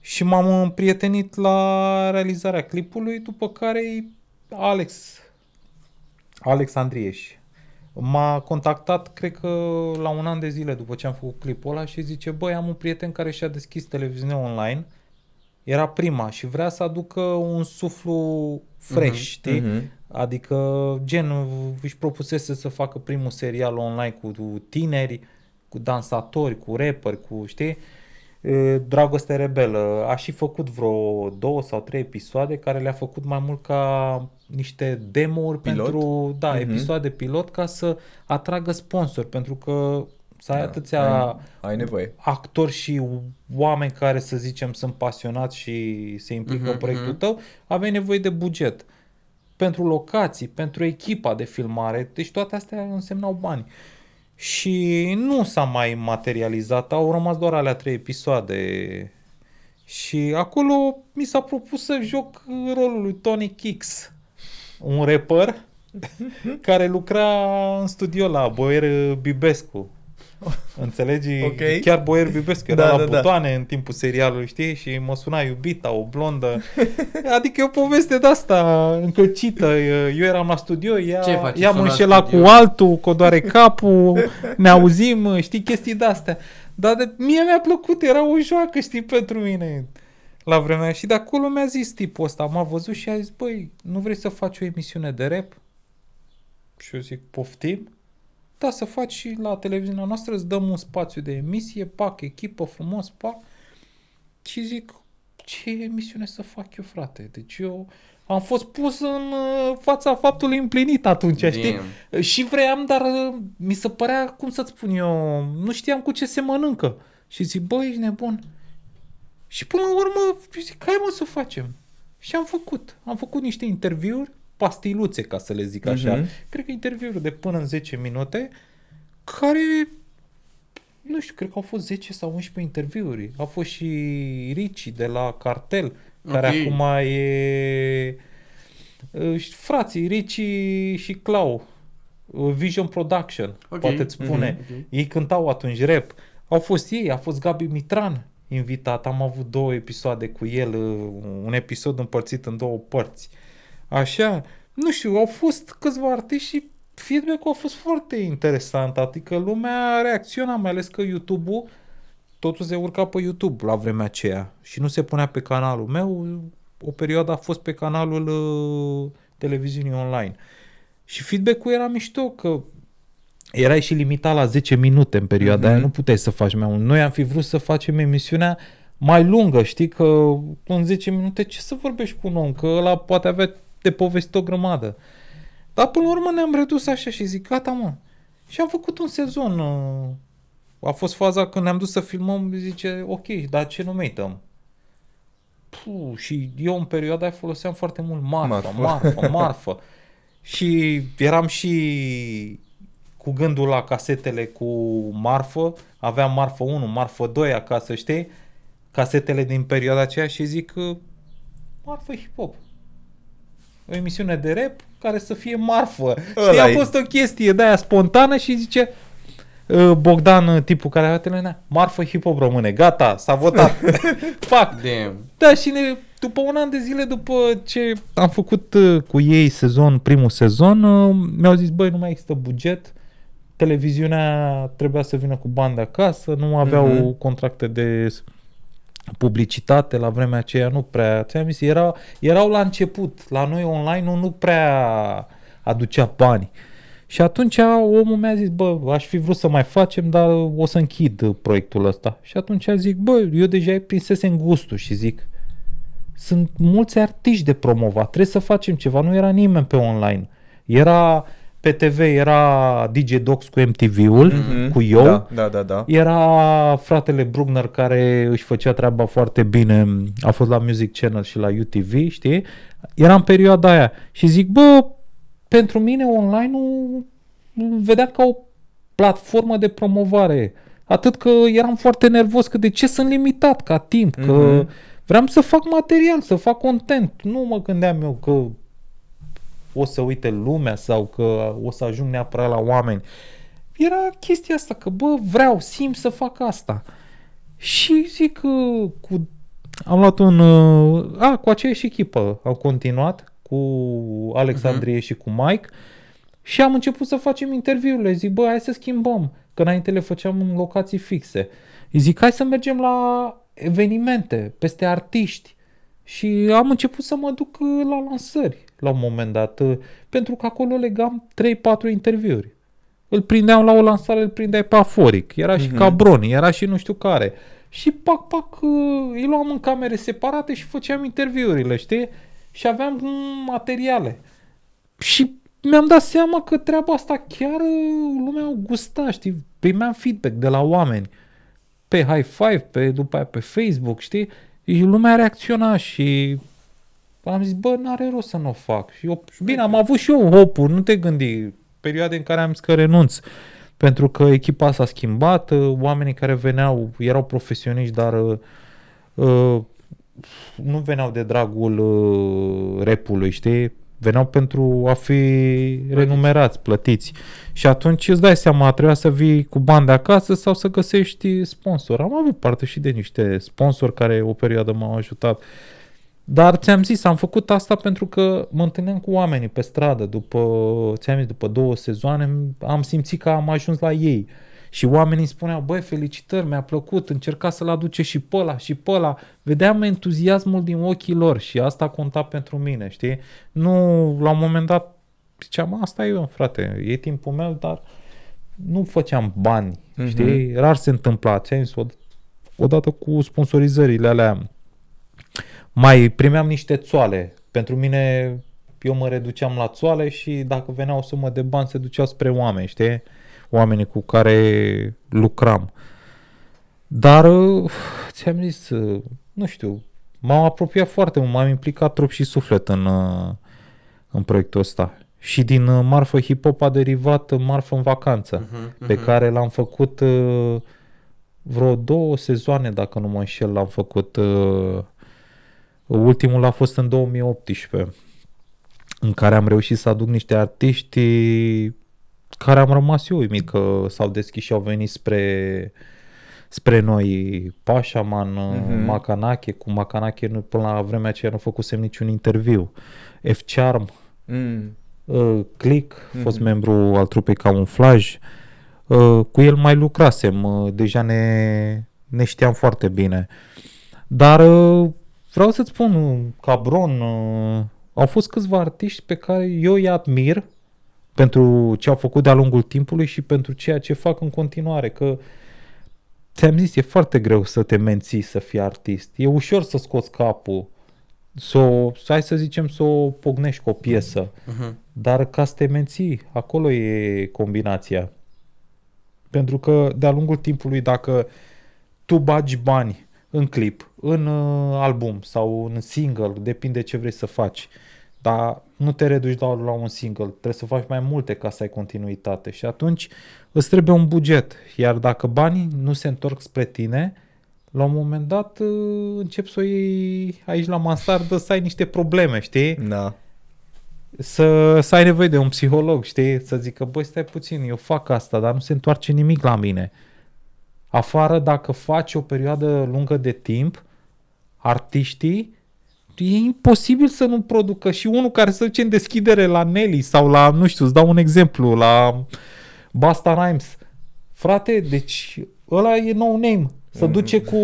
Și m-am împrietenit la realizarea clipului, după care Alex, Alex Andrieș, m-a contactat, cred că la un an de zile după ce am făcut clipul ăla și zice, băi, am un prieten care și-a deschis televiziune online, era prima și vrea să aducă un suflu fresh, Mhm, știi? mhm. Adică, gen, își propusese să facă primul serial online cu tineri, cu dansatori, cu rapperi, cu, știi? E, Dragoste rebelă. A și făcut vreo două sau trei episoade care le-a făcut mai mult ca niște demo-uri Pilot? pentru, da, Mhm. episoade pilot ca să atragă sponsori, pentru că să ai Da, atâția ai, ai nevoie. actori și oameni care, să zicem, sunt pasionați și se implică Mhm, în proiectul mhm. tău, aveai nevoie de buget. Pentru locații, pentru echipa de filmare, deci toate astea însemnau bani. Și nu s-a mai materializat, au rămas doar alea trei episoade. Și acolo mi s-a propus să joc rolul lui Tony Kicks, un rapper care lucra în studio la Boier Bibescu. Înțelegi? Ok. Chiar Boier Bibescu era Da, la da, da. butoane în timpul serialului, știi? Și mă suna iubita, o blondă. Adică e o poveste de asta încălcită. Eu eram la studio, ea, Ce faci ea în mă la înșela cu studio? altul, că o doare capul, ne auzim, știi, chestii de-astea. Dar de, mie mi-a plăcut, era o joacă, știi, pentru mine la vremea aia. Și de acolo mi-a zis tipul ăsta, m-a văzut și a zis, băi, nu vrei să faci o emisiune de rap? Și eu zic, poftim? Da, să faci și la televiziunea noastră, îți dăm un spațiu de emisie, pac, echipă frumos, pac. Și zic, ce emisiune să fac eu, frate? Deci eu am fost pus în uh, fața faptului împlinit atunci, știi? Damn. Și vreau, dar uh, mi se părea, cum să-ți spun eu, nu știam cu ce se mănâncă. Și zic, băi, ești nebun. Și până la urmă, zic, hai mă să facem. Și am făcut. Am făcut niște interviuri, pastiluțe, ca să le zic așa. Mhm. Cred că interviuri de până în 10 minute, care, nu știu, cred că au fost 10 sau 11 interviuri. A fost și Ricci de la Cartel, care Ok. acum e... uh, Frații, Ricci și Clau, uh, Vision Production, Ok. poate îți spune. Mhm, ok. Ei cântau atunci rap. Au fost ei, a fost Gabi Mitran invitat. Am avut două episoade cu el, uh, un episod împărțit în două părți. Așa, nu știu, au fost câțiva artiști și feedback-ul a fost foarte interesant, adică lumea reacționa, mai ales că YouTube-ul totul se urca pe YouTube la vremea aceea și nu se punea pe canalul meu. O perioadă a fost pe canalul uh, televiziunii online. Și feedback-ul era mișto, că erai și limitat la 10 minute în perioada Mhm. aia, nu puteai să faci mai mult. Noi am fi vrut să facem emisiunea mai lungă, știi, că în 10 minute ce să vorbești cu un om, că ăla poate avea de povestit o grămadă. Dar până la urmă ne-am redus așa și zic, gata mă. Și am făcut un sezon. uh, A fost faza când ne-am dus să filmăm, zice, ok, dar ce nume dăm? Puh, și eu în perioada aia foloseam foarte mult marfă, Marfă. marfă, marfă. marfă. și eram și cu gândul la casetele cu marfă, aveam marfă 1, marfă 2 acasă, știi? Casetele din perioada aceea și zic, uh, marfă hip-hop. O emisiune de rap care să fie marfă. Știi, Ăla a e. fost o chestie de aia spontană și zice, uh, Bogdan, uh, tipul care avea televiziunea, marfă hip-hop române, gata, s-a votat. Fac. Damn. Da, și ne, după un an de zile după ce am făcut uh, cu ei sezon, primul sezon, uh, mi-au zis, băi, nu mai există buget, televiziunea trebuia să vină cu bani de acasă, nu aveau Mhm. contracte de s- publicitate la vremea aceea, nu prea, ți-am zis, era, erau la început, la noi online nu, nu prea aducea bani. Și atunci omul mi-a zis, bă, aș fi vrut să mai facem, dar o să închid uh, proiectul ăsta. Și atunci zic, bă, eu deja prinsesem gustul și zic, sunt mulți artiști de promovat, trebuie să facem ceva, nu era nimeni pe online. Era pe TV, era DJ Docs cu MTV-ul, Mhm. cu eu, Da, da, da, da. era fratele Brugner care își făcea treaba foarte bine, a fost la Music Channel și la UTV, știi? Era în perioada aia și zic, bă, pentru mine online-ul îl vedea ca o platformă de promovare. Atât că eram foarte nervos că de ce sunt limitat ca timp, că Mhm. vreau să fac material, să fac content. Nu mă gândeam eu că o să uite lumea sau că o să ajung neapărat la oameni. Era chestia asta că, bă, vreau, simt să fac asta. Și zic că cu, am luat un... uh, A, cu aceeași echipă am continuat, cu Alexandrie și cu Mike și am început să facem interviurile. Zic, bă, hai să schimbăm, că înainte le făceam în locații fixe. Îi zic, hai să mergem la evenimente, peste artiști. Și am început să mă duc uh, la lansări la un moment dat, uh, pentru că acolo legam 3-4 interviuri. Îl prindeam la o lansare, îl prindeai pe aforic. Era și Mhm. Cabroni, era și nu știu care. Și pac, pac, uh, îi luam în camere separate și făceam interviurile, știi? Și aveam mm, materiale. Și mi-am dat seama că treaba asta chiar uh, lumea o gusta, știi? Primeam feedback de la oameni pe high five, pe, după aia pe Facebook, știi? Și lumea reacționa și am zis, bă, n-are rost să nu o fac. Și eu, și bine, am avut și eu hopuri, nu te gândi, perioade în care am zis că renunț. Pentru că echipa s-a schimbat, uh, oamenii care veneau erau profesioniști, dar uh, uh, nu veneau de dragul uh, repului, știi? Veneau pentru a fi renumerați, plătiți. Și atunci îți dai seama, trebuia să vii cu bani de acasă sau să găsești sponsor. Am avut parte și de niște sponsori care o perioadă m-au ajutat. Dar ți-am zis, am făcut asta pentru că mă întâlneam cu oamenii pe stradă. După, ți-am zis, după două sezoane am simțit că am ajuns la ei. Și oamenii îmi spuneau, băi, felicitări, mi-a plăcut, încerca să-l aduce și pe ăla și pe ăla. Vedeam entuziasmul din ochii lor și asta conta pentru mine, știi? Nu, la un moment dat, ziceam, asta e eu, frate, e timpul meu, dar nu făceam bani, Mhm. știi? Rar se întâmpla, ți-am zis, od- odată cu sponsorizările alea, mai primeam niște țoale. Pentru mine, eu mă reduceam la țoale și dacă venea o sumă de bani, se ducea spre oameni, știi? Oamenii cu care lucram. Dar, uh, ți-am zis, uh, nu știu, m-am apropiat foarte mult, m-am implicat trup și suflet în, uh, în proiectul ăsta. Și din uh, marfă hip-hop a derivat uh, marfă în vacanță, Mhm, pe mhm. care l-am făcut uh, vreo două sezoane, dacă nu mă înșel, l-am făcut. Uh, ultimul a fost în 2018, în care am reușit să aduc niște artiști care am rămas eu uimit că s-au deschis și au venit spre spre noi Pașaman, Mhm. mm-hmm. Macanache, cu Macanache nu, până la vremea aceea nu făcusem niciun interviu. F-Charm, Mm. uh, Click, fost Mhm. membru al trupei Camuflaj. Uh, cu el mai lucrasem, uh, deja ne, ne știam foarte bine. Dar uh, vreau să-ți spun, uh, Cabron, uh, au fost câțiva artiști pe care eu îi admir pentru ce au făcut de-a lungul timpului și pentru ceea ce fac în continuare, că ți-am zis, e foarte greu să te menții să fii artist. E ușor să scoți capul, să, o, să hai să zicem, să o pognești cu o piesă, Uh-huh. dar ca să te menții, acolo e combinația. Pentru că de-a lungul timpului, dacă tu bagi bani în clip, în uh, album sau în single, depinde ce vrei să faci, dar nu te reduci doar la un single, trebuie să faci mai multe ca să ai continuitate și atunci îți trebuie un buget. Iar dacă banii nu se întorc spre tine, la un moment dat uh, începi să o iei aici la mansardă să ai niște probleme, știi? Da. să, să ai nevoie de un psiholog, știi? Să zică, băi, stai puțin, eu fac asta, dar nu se întoarce nimic la mine. Afară, dacă faci o perioadă lungă de timp, artiștii, e imposibil să nu producă și unul care să duce în deschidere la Nelly sau la, nu știu, îți dau un exemplu, la Basta Rhymes. Frate, deci ăla e no name. Să Mm. duce cu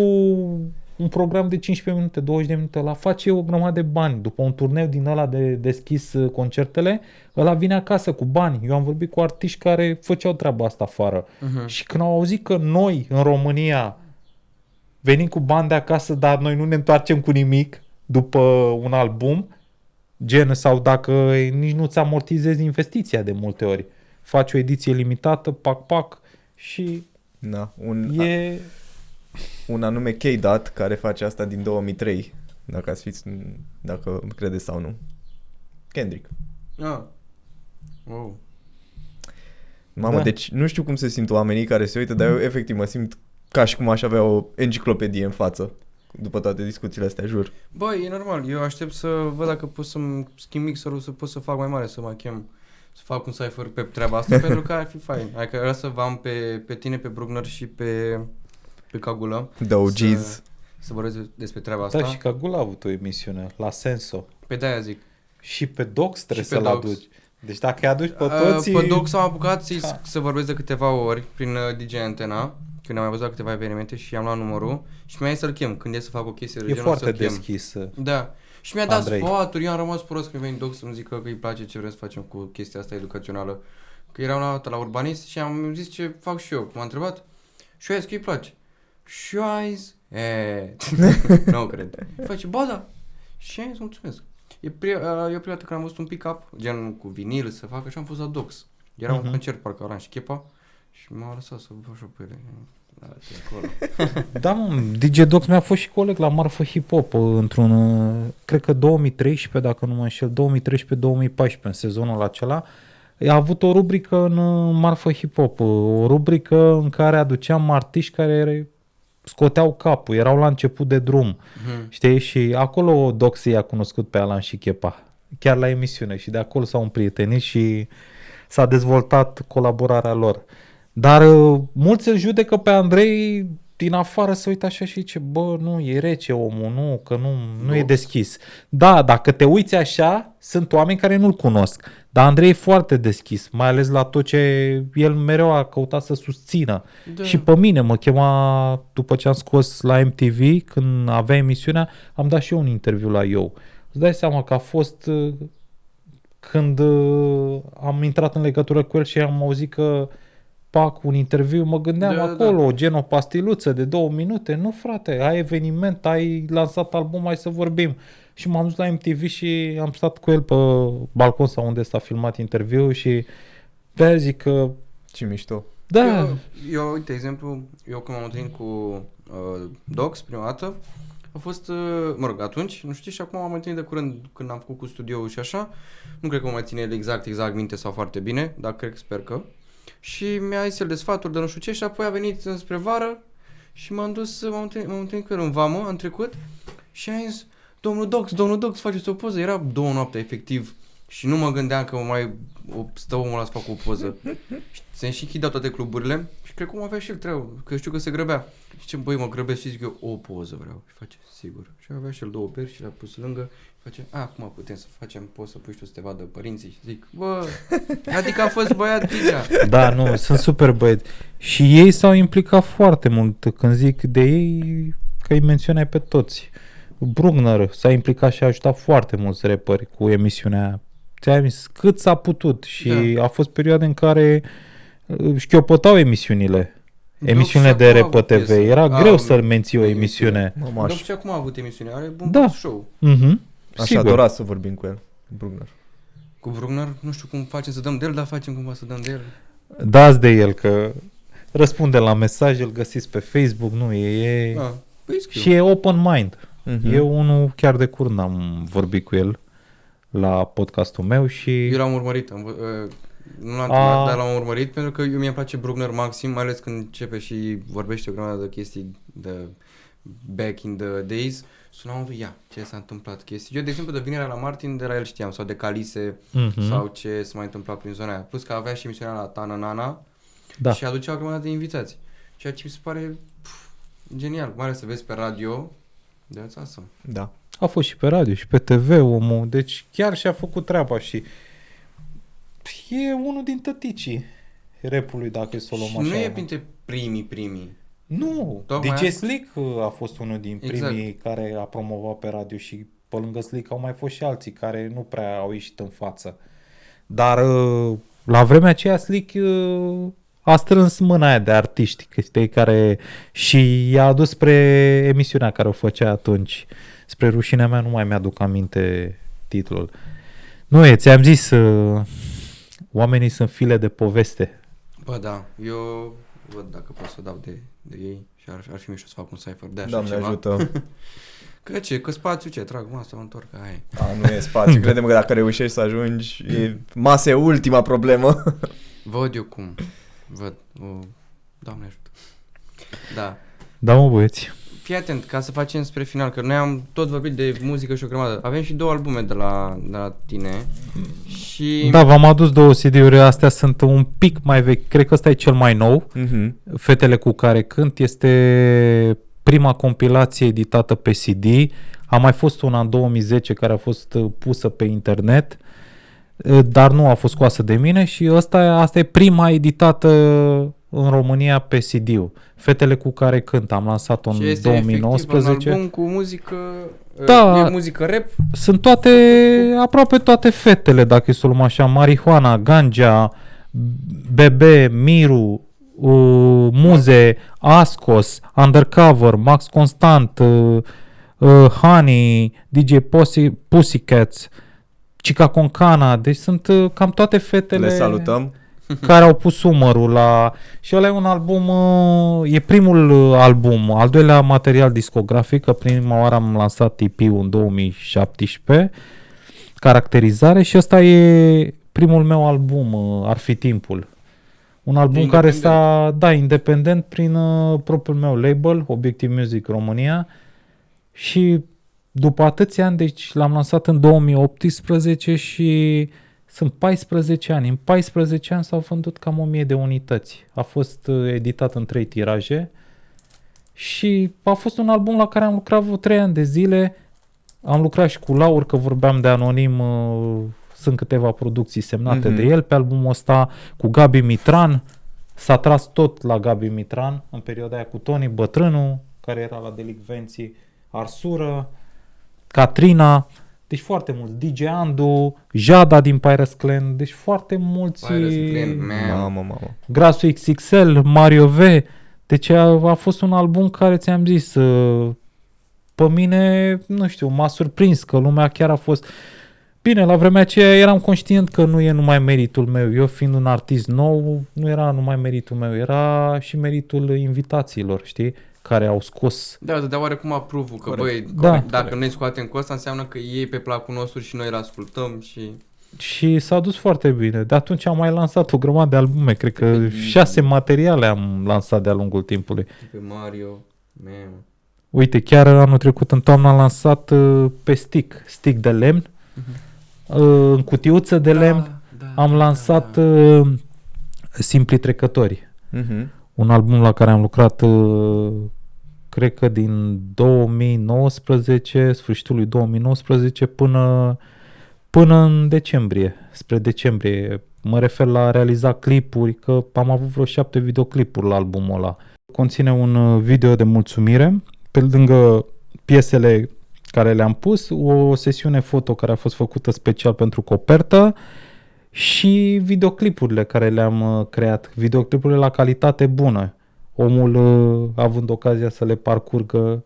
un program de 15 minute, 20 de minute, la face o grămadă de bani. După un turneu din ăla de deschis uh, concertele, ăla vine acasă cu bani. Eu am vorbit cu artiști care făceau treaba asta afară. Uh-huh. Și când au auzit că noi, în România, venim cu bani de acasă, dar noi nu ne întoarcem cu nimic după un album, gen sau dacă nici nu-ți amortizezi investiția de multe ori. Faci o ediție limitată, pac, pac, și Da. Un, a, e... un anume K-Dot care face asta din 2003. Dacă ați fiți, dacă credeți sau nu. Kendrick. Ah. Wow. Mamă, Da. da. deci nu știu cum se simt oamenii care se uită, dar eu efectiv mă simt ca și cum aș avea o enciclopedie în față. După toate discuțiile astea, jur. Băi, e normal. Eu aștept să văd dacă pot să-mi schimb mixerul, să pot să fac mai mare, să mă chem, să fac un cipher pe treaba asta, pentru că ar fi fain. Adică vreau să vă am pe, pe tine, pe Bruckner și pe, pe Cagulă, The OGs. Să- să vorbesc despre treaba asta. Da, și ca Gula a avut o emisiune la Senso. Pe de-aia zic. Și pe Docs trebuie pe să-l Docs. aduci. Deci dacă îi aduci pe Uh, toți... Pe Doc s-am apucat să, Da. să vorbesc de câteva ori prin uh, DJ Antena, când am mai văzut la câteva evenimente și i-am luat numărul și mi-a zis să-l chem. Când e să fac o chestie de e genul, foarte să-l chem. deschis. Da. Și mi-a dat Andrei. sfaturi, eu am rămas prost când veni Doc să-mi zică că îi place ce vrem să facem cu chestia asta educațională. Că eram la, la urbanist și am zis ce fac și eu. M-a întrebat și eu i-a zis că îi place. Și eu am zis, e, nu cred. Face, ba da. Și am zis, mulțumesc. E, pri- uh, e prima dată când am văzut un pick-up, gen cu vinil să facă și am fost la Dox. Era Mhm. un concert, parcă Orange Chepa și m-a lăsat să văd așa pe ele. Da, ce acolo. Da, mă, DJ Dox mi-a fost și coleg la Marfă Hip Hop uh, într-un, uh, cred că 2013, dacă nu mă înșel, 2013-2014, în sezonul acela. A avut o rubrică în uh, Marfă Hip Hop, uh, o rubrică în care aduceam artiști care scoteau capul, erau la început de drum, Mhm. știi? Și acolo Dox i-a cunoscut pe Alan și Chepa, chiar la emisiune și de acolo s-au împrietenit și s-a dezvoltat colaborarea lor. Dar uh, mulți îl judecă pe Andrei din afară să uită așa și zice, bă, nu, e rece omul, nu, că nu, nu e Dox. deschis. Da, dacă te uiți așa, sunt oameni care nu-l cunosc. Dar Andrei e foarte deschis, mai ales la tot ce el mereu a căutat să susțină. Da. Și pe mine mă chema, după ce am scos la MTV, când avea emisiunea, am dat și eu un interviu la eu. Îți dai seama că a fost uh, când uh, am intrat în legătură cu el și am auzit că pac un interviu, mă gândeam Da, da, acolo, gen o pastiluță de două minute. Nu frate, ai eveniment, ai lansat album, hai să vorbim. Și m-am dus la MTV și am stat cu el pe balcon sau unde s-a filmat interviul și de zic că Ce mișto. da, Eu, eu, uite, exemplu, eu când m-am întâlnit cu uh, Dox prima dată, a fost, uh, mă rog, atunci, nu știu, și acum m-am întâlnit de curând când am făcut cu studioul și așa. Nu cred că mă mai ține el exact, exact minte sau foarte bine, dar cred, sper că. Și mi-a zis el de sfaturi de nu știu ce și apoi a venit spre vară și m-am dus, m-am întâlnit, m-am întâlnit cu el în vamă, am trecut și a zis, domnul Dox, domnul Dox, faceți o poză. Era două noapte, efectiv, Și nu mă gândeam că mai o, stă omul ăla să fac o poză. și se și închideau toate cluburile și cred că cum avea și el treabă, că știu că se grăbea. Și ce băi, mă grăbesc și zic eu, o poză vreau. Și face, sigur. Și avea și el două peri și le-a pus lângă. Și face, a, acum putem să facem, poți să pui și tu să te vadă părinții. Și zic, bă, adică a fost băiat deja. Da, nu, sunt super băieți. Și ei s-au implicat foarte mult. Când zic de ei, că îi menționai pe toți. Brugner s-a implicat și a ajutat foarte mulți rapperi cu emisiunea ți-am zis, cât s-a putut și Da. a fost perioade în care uh, șchiopătau emisiunile. Doc Emisiunile și de acum a Rap pe avut TV. piesă. Era A, greu o să menții o emisiune. emisiune. Mă, Doc aș, și acum a avut emisiune, are un Da. show. Mhm. aș Sigur. adora să vorbim cu el, Brugner. Cu Brugner, nu știu cum facem să dăm de el, dar facem cumva să dăm de el. Dați de el că răspunde la mesaj, îl găsiți pe Facebook, nu, e, e Da. Păi scriu. și e open mind. Mhm. Eu unul chiar de curând am vorbit cu el la podcastul meu și Eu l-am urmărit, am, vă- uh, nu l-am A. întâlnit, dar l-am urmărit pentru că eu mi-e place Brugner maxim, mai ales când începe și vorbește o grămadă de chestii de back in the days. Sunam, ia, ce s-a întâmplat chestii. Eu, de exemplu, de vinerea la Martin, de la el știam, sau de Calise, Mhm. sau ce s-a mai întâmplat prin zona aia. Plus că avea și emisiunea la Tana Nana da. și aducea o grămadă de invitați. Ceea ce mi se pare pf, genial, mai ales să vezi pe radio. That's awesome. Da. A fost și pe radio și pe TV omul, deci chiar și-a făcut treaba și e unul din tăticii repului, dacă e să o luăm Și așa. nu e printre primii, primii. Nu, Tocmai DJ asta. Slick uh, a fost unul din Exact. primii care a promovat pe radio și pe lângă Slick au mai fost și alții care nu prea au ieșit în față. Dar uh, la vremea aceea Slick uh, a strâns mâna aia de artiști știi, care și i-a adus spre emisiunea care o făcea atunci. Spre rușinea mea nu mai mi-aduc aminte titlul. Nu e, ți-am zis, uh, oamenii sunt file de poveste. Bă, da, eu văd dacă pot să dau de, de ei și ar, ar fi mișto să fac un cipher de așa Doamne ceva. ajută. Că ce, că spațiu ce, trag masa, mă întorc, aia e. A, nu e spațiu. Credem că dacă reușești să ajungi, e, masa e ultima problemă. Văd eu cum, văd, o, doamne ajută. Da, Da, mă băieți. fii atent, ca să facem spre final, că noi am tot vorbit de muzică și o grămadă. Avem și două albume de la, de la tine și... Da, v-am adus două CD-uri, astea sunt un pic mai vechi, cred că ăsta e cel mai nou, Mhm. Fetele cu care cânt, este prima compilație editată pe CD, a mai fost una în 2010 care a fost uh, pusă pe internet, uh, dar nu a fost scoasă de mine și asta, asta e prima editată în România pe CD-ul. Fetele cu care cânt, am lansat-o și în este efectiv un 2019. album cu muzică, Da. e muzică rap, Sunt toate, aproape toate fetele, dacă e să o luăm așa, marihuana, ganja, Bebe, Miru, uh, Muze, Ascos, Undercover, Max Constant, uh, uh, Honey, DJ Pussy, Pussycats, Chica Concana, deci sunt uh, cam toate fetele Le salutăm. care au pus umărul la... Și ăla e un album, uh, e primul uh, album, al doilea material discografic, că prima oară am lansat EP-ul în 2017, caracterizare și ăsta e primul meu album, uh, Ar fi timpul. Un album care Independent. s-a, da, independent prin uh, propriul meu label, Obiective Music România și după atâția ani, deci l-am lansat în 2018 și sunt 14 ani. În 14 ani s-au vândut cam 1000 de unități. A fost uh, editat în trei tiraje și a fost un album la care am lucrat vreo 3 ani de zile. Am lucrat și cu Laur, că vorbeam de anonim, uh, sunt câteva producții semnate Mhm. de el pe albumul ăsta, cu Gabi Mitran. S-a tras tot la Gabi Mitran în perioada aia cu Tony Bătrânu, care era la Delicvenții, Arsură, Catrina, deci foarte mulți, DJ Andu, Jada din Pirates Clan, deci foarte mulți, Pirates Clan, man. Mamă, mamă. Grasul XXL, Mario V, deci a, a fost un album care ți-am zis, uh, pe mine, nu știu, m-a surprins că lumea chiar a fost... Bine, la vremea aceea eram conștient că nu e numai meritul meu. Eu fiind un artist nou, nu era numai meritul meu, era și meritul invitațiilor, știi? Care au scos Da, de oarecum apruvul că, Corect. băi, Da. corect, dacă noi scoatem cu asta, înseamnă că ei pe placul nostru și noi îl ascultăm și... Și s-a dus foarte bine. De atunci am mai lansat o grămadă de albume, cred că Pe- șase materiale am lansat de-a lungul timpului. Pe Mario, man. Uite, chiar anul trecut în toamnă am lansat uh, pe stick, stick de lemn, uh, în cutiuță de lemn, da, am lansat uh, Simpli Trecători. Mhm. Un album la care am lucrat, uh, cred că din 2019, sfârșitul lui 2019, până, până în decembrie, spre decembrie. Mă refer la a realiza clipuri, că am avut vreo șapte videoclipuri la albumul ăla. Conține un uh, video de mulțumire, pe lângă piesele care le-am pus, o sesiune foto care a fost făcută special pentru copertă și videoclipurile care le-am uh, creat, videoclipurile la calitate bună. Omul uh, având ocazia să le parcurgă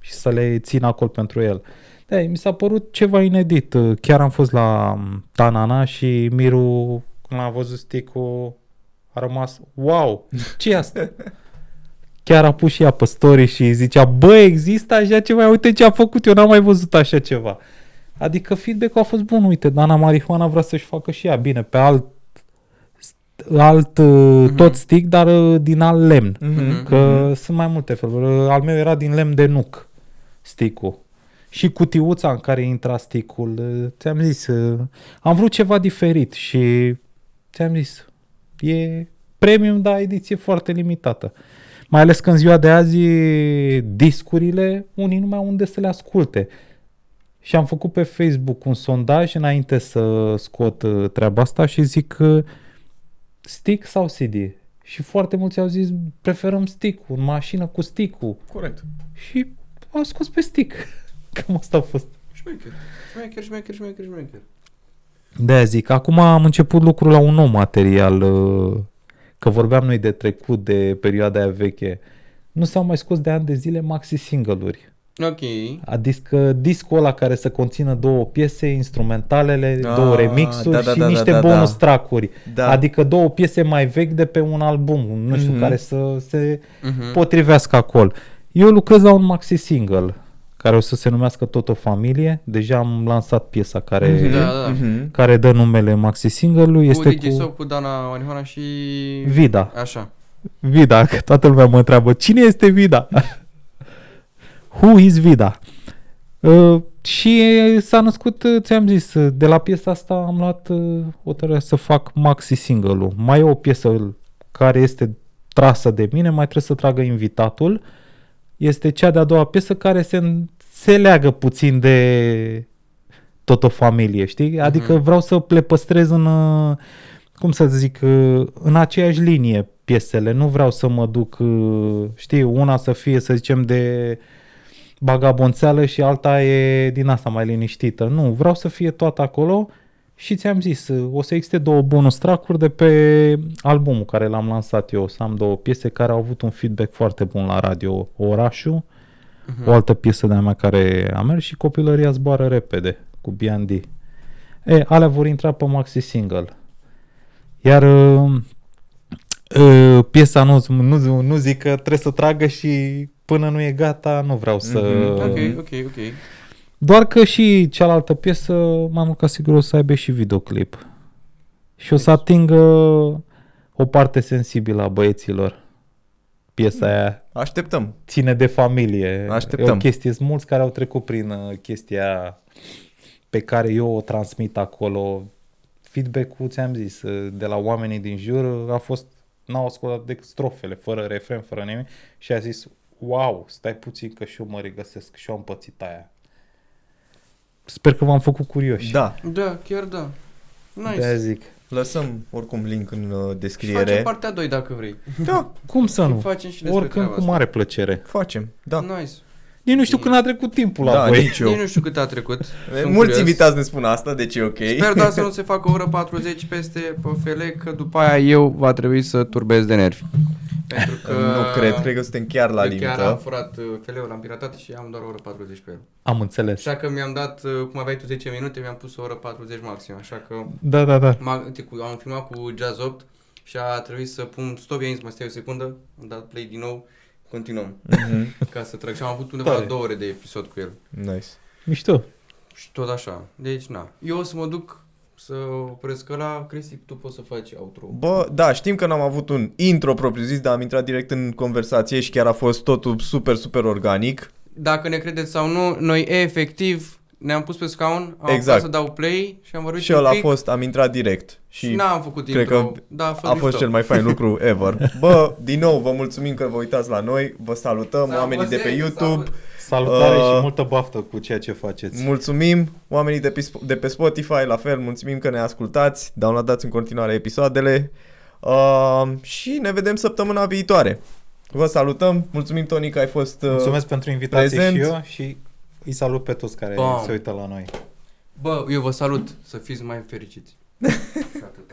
și să le țină acolo pentru el. Da, mi s-a părut ceva inedit. Uh, Chiar am fost la um, Tanana și Miru, când l-am văzut sticul, a rămas, wow, ce e asta? Chiar a pus și ea pe story și zicea, bă, există așa ceva, uite ce a făcut, eu n-am mai văzut așa ceva. Adică feedback-ul a fost bun, uite, Dana Marihuana vrea să-și facă și ea, bine, pe alt, alt mm-hmm. tot stick, dar uh, din alt lemn. Mhm. Că sunt mai multe feluri. Uh, Al meu era din lemn de nuc, sticul. Și cutiuța în care intra sticul, uh, ți-am zis, uh, am vrut ceva diferit și ți-am zis, e premium, dar ediție foarte limitată. Mai ales că în ziua de azi discurile, unii nu mai au unde să le asculte. Și am făcut pe Facebook un sondaj înainte să scot uh, treaba asta și zic uh, stick sau CD? Și foarte mulți au zis preferăm stick-ul, în mașină cu stick-ul. Corect. Și am scos pe stick. Cam asta a fost. Șmecher, șmecher, șmecher, șmecher, șmecher. de zic, acum am început lucrul la un nou material, uh, că vorbeam noi de trecut, de perioada aia veche. Nu s-au mai scos de ani de zile maxi single-uri. Ok. Adică discul ăla care să conțină două piese, instrumentalele, Ah, două remixuri da, da, și da, niște da, da, bonus da. track-uri. Da. Adică două piese mai vechi de pe un album, nu știu, Mhm. care să se Mhm. potrivească acolo. Eu lucrez la un maxi single care o să se numească Tot o familie. Deja am lansat piesa care, Mhm. Da, da. Mhm. care dă numele maxi single-ului. Cu Este DJ cu sau cu Dana Marihuana și... Vida. Așa. Vida, că toată lumea mă întreabă, cine este Vida? Who is Vida? Uh, și s-a născut, uh, ți-am zis, uh, de la piesa asta am luat uh, hotărârea să fac maxi single-ul. Mai e o piesă care este trasă de mine, mai trebuie să tragă invitatul. Este cea de-a doua piesă care se, se leagă puțin de tot o familie, știi? Adică Mhm. vreau să le păstrez în, uh, cum să zic, uh, în aceeași linie piesele. Nu vreau să mă duc, uh, știi, una să fie, să zicem, de bagabonțeală și alta e din asta mai liniștită. Nu, vreau să fie toată acolo și ți-am zis, uh, o să existe două bonus track de pe albumul care l-am lansat eu. O să am două piese care au avut un feedback foarte bun la radio. Orașul, Mhm. o altă piesă de-a mea care a mers și Copilăria zboară repede cu B&D. E, alea vor intra pe maxi single. Iar uh, uh, piesa nu, nu, nu zic că trebuie să tragă și până nu e gata, nu vreau să... Mhm. Ok, ok, ok. Doar că și cealaltă piesă, mai mult ca sigur o să aibă și videoclip. Și o să atingă o parte sensibilă a băieților. Piesa aia Așteptăm. ține de familie. Așteptăm. E o chestie, sunt mulți care au trecut prin uh, chestia pe care eu o transmit acolo. Feedback-ul, ți-am zis, uh, de la oamenii din jur uh, a fost, n-au ascultat decât strofele, fără refren, fără nimic și a zis, wow, stai puțin că și eu mă regăsesc și eu am pățit aia. Sper că v-am făcut curioși. Da. Da, chiar da. Nice. De-aia zic. Lăsăm oricum link în uh, Și facem descriere. partea 2 dacă vrei. Da, Cum să nu? Facem și despre Oricând treaba cu asta. mare plăcere. facem. Da. Nice. Nici nu știu când a trecut timpul la Da, voi. nici eu. Nici nu știu cât a trecut. Sunt Mulți curios. invitați ne spun asta, deci e ok. Sper doar să nu se facă o oră 40 peste pe FL, că după aia eu va trebui să turbez de nervi. Pentru că... Nu cred, cred că suntem chiar la eu Chiar am limită. furat uh, FL-ul, l-am piratat și am doar o oră 40 pe el. Am înțeles. Așa că mi-am dat, uh, cum aveai tu 10 minute, mi-am pus o oră 40 maxim. Așa că Da, da, da. m-a, uite, cu- am filmat cu Jazz 8 și a trebuit să pun stop aici, mai stai o secundă, am dat play din nou, continuăm. Mhm. Ca să trag și am avut undeva Tare. la două ore de episod cu el. Nice. Mișto. Și tot așa. Deci, na. Eu o să mă duc să opresc ăla. Cristi, tu poți să faci outro. Bă, da, știm că n-am avut un intro propriu-zis, dar am intrat direct în conversație și chiar a fost totul super, super organic. Dacă ne credeți sau nu, noi efectiv ne-am pus pe scaun, am Exact. exact. să dau play și am vorbit Și un ăla a pic fost, am intrat direct. și, Și n-am făcut cred intro. că da, a fost, a fost mișto. cel mai fain lucru ever. Bă, din nou, vă mulțumim că vă uitați la noi, vă salutăm, Sau oamenii de pe Jose, YouTube. sau- Salutare Uh, și multă baftă cu ceea ce faceți. Mulțumim oamenii de pe, de pe Spotify, la fel, mulțumim că ne ascultați, downloadați în continuare episoadele uh, și ne vedem săptămâna viitoare. Vă salutăm, mulțumim Tony că ai fost uh, Mulțumesc pentru invitație prezent. și eu și îi salut pe toți care Bam. se uită la noi. Bă, eu vă salut să fiți mai fericiți.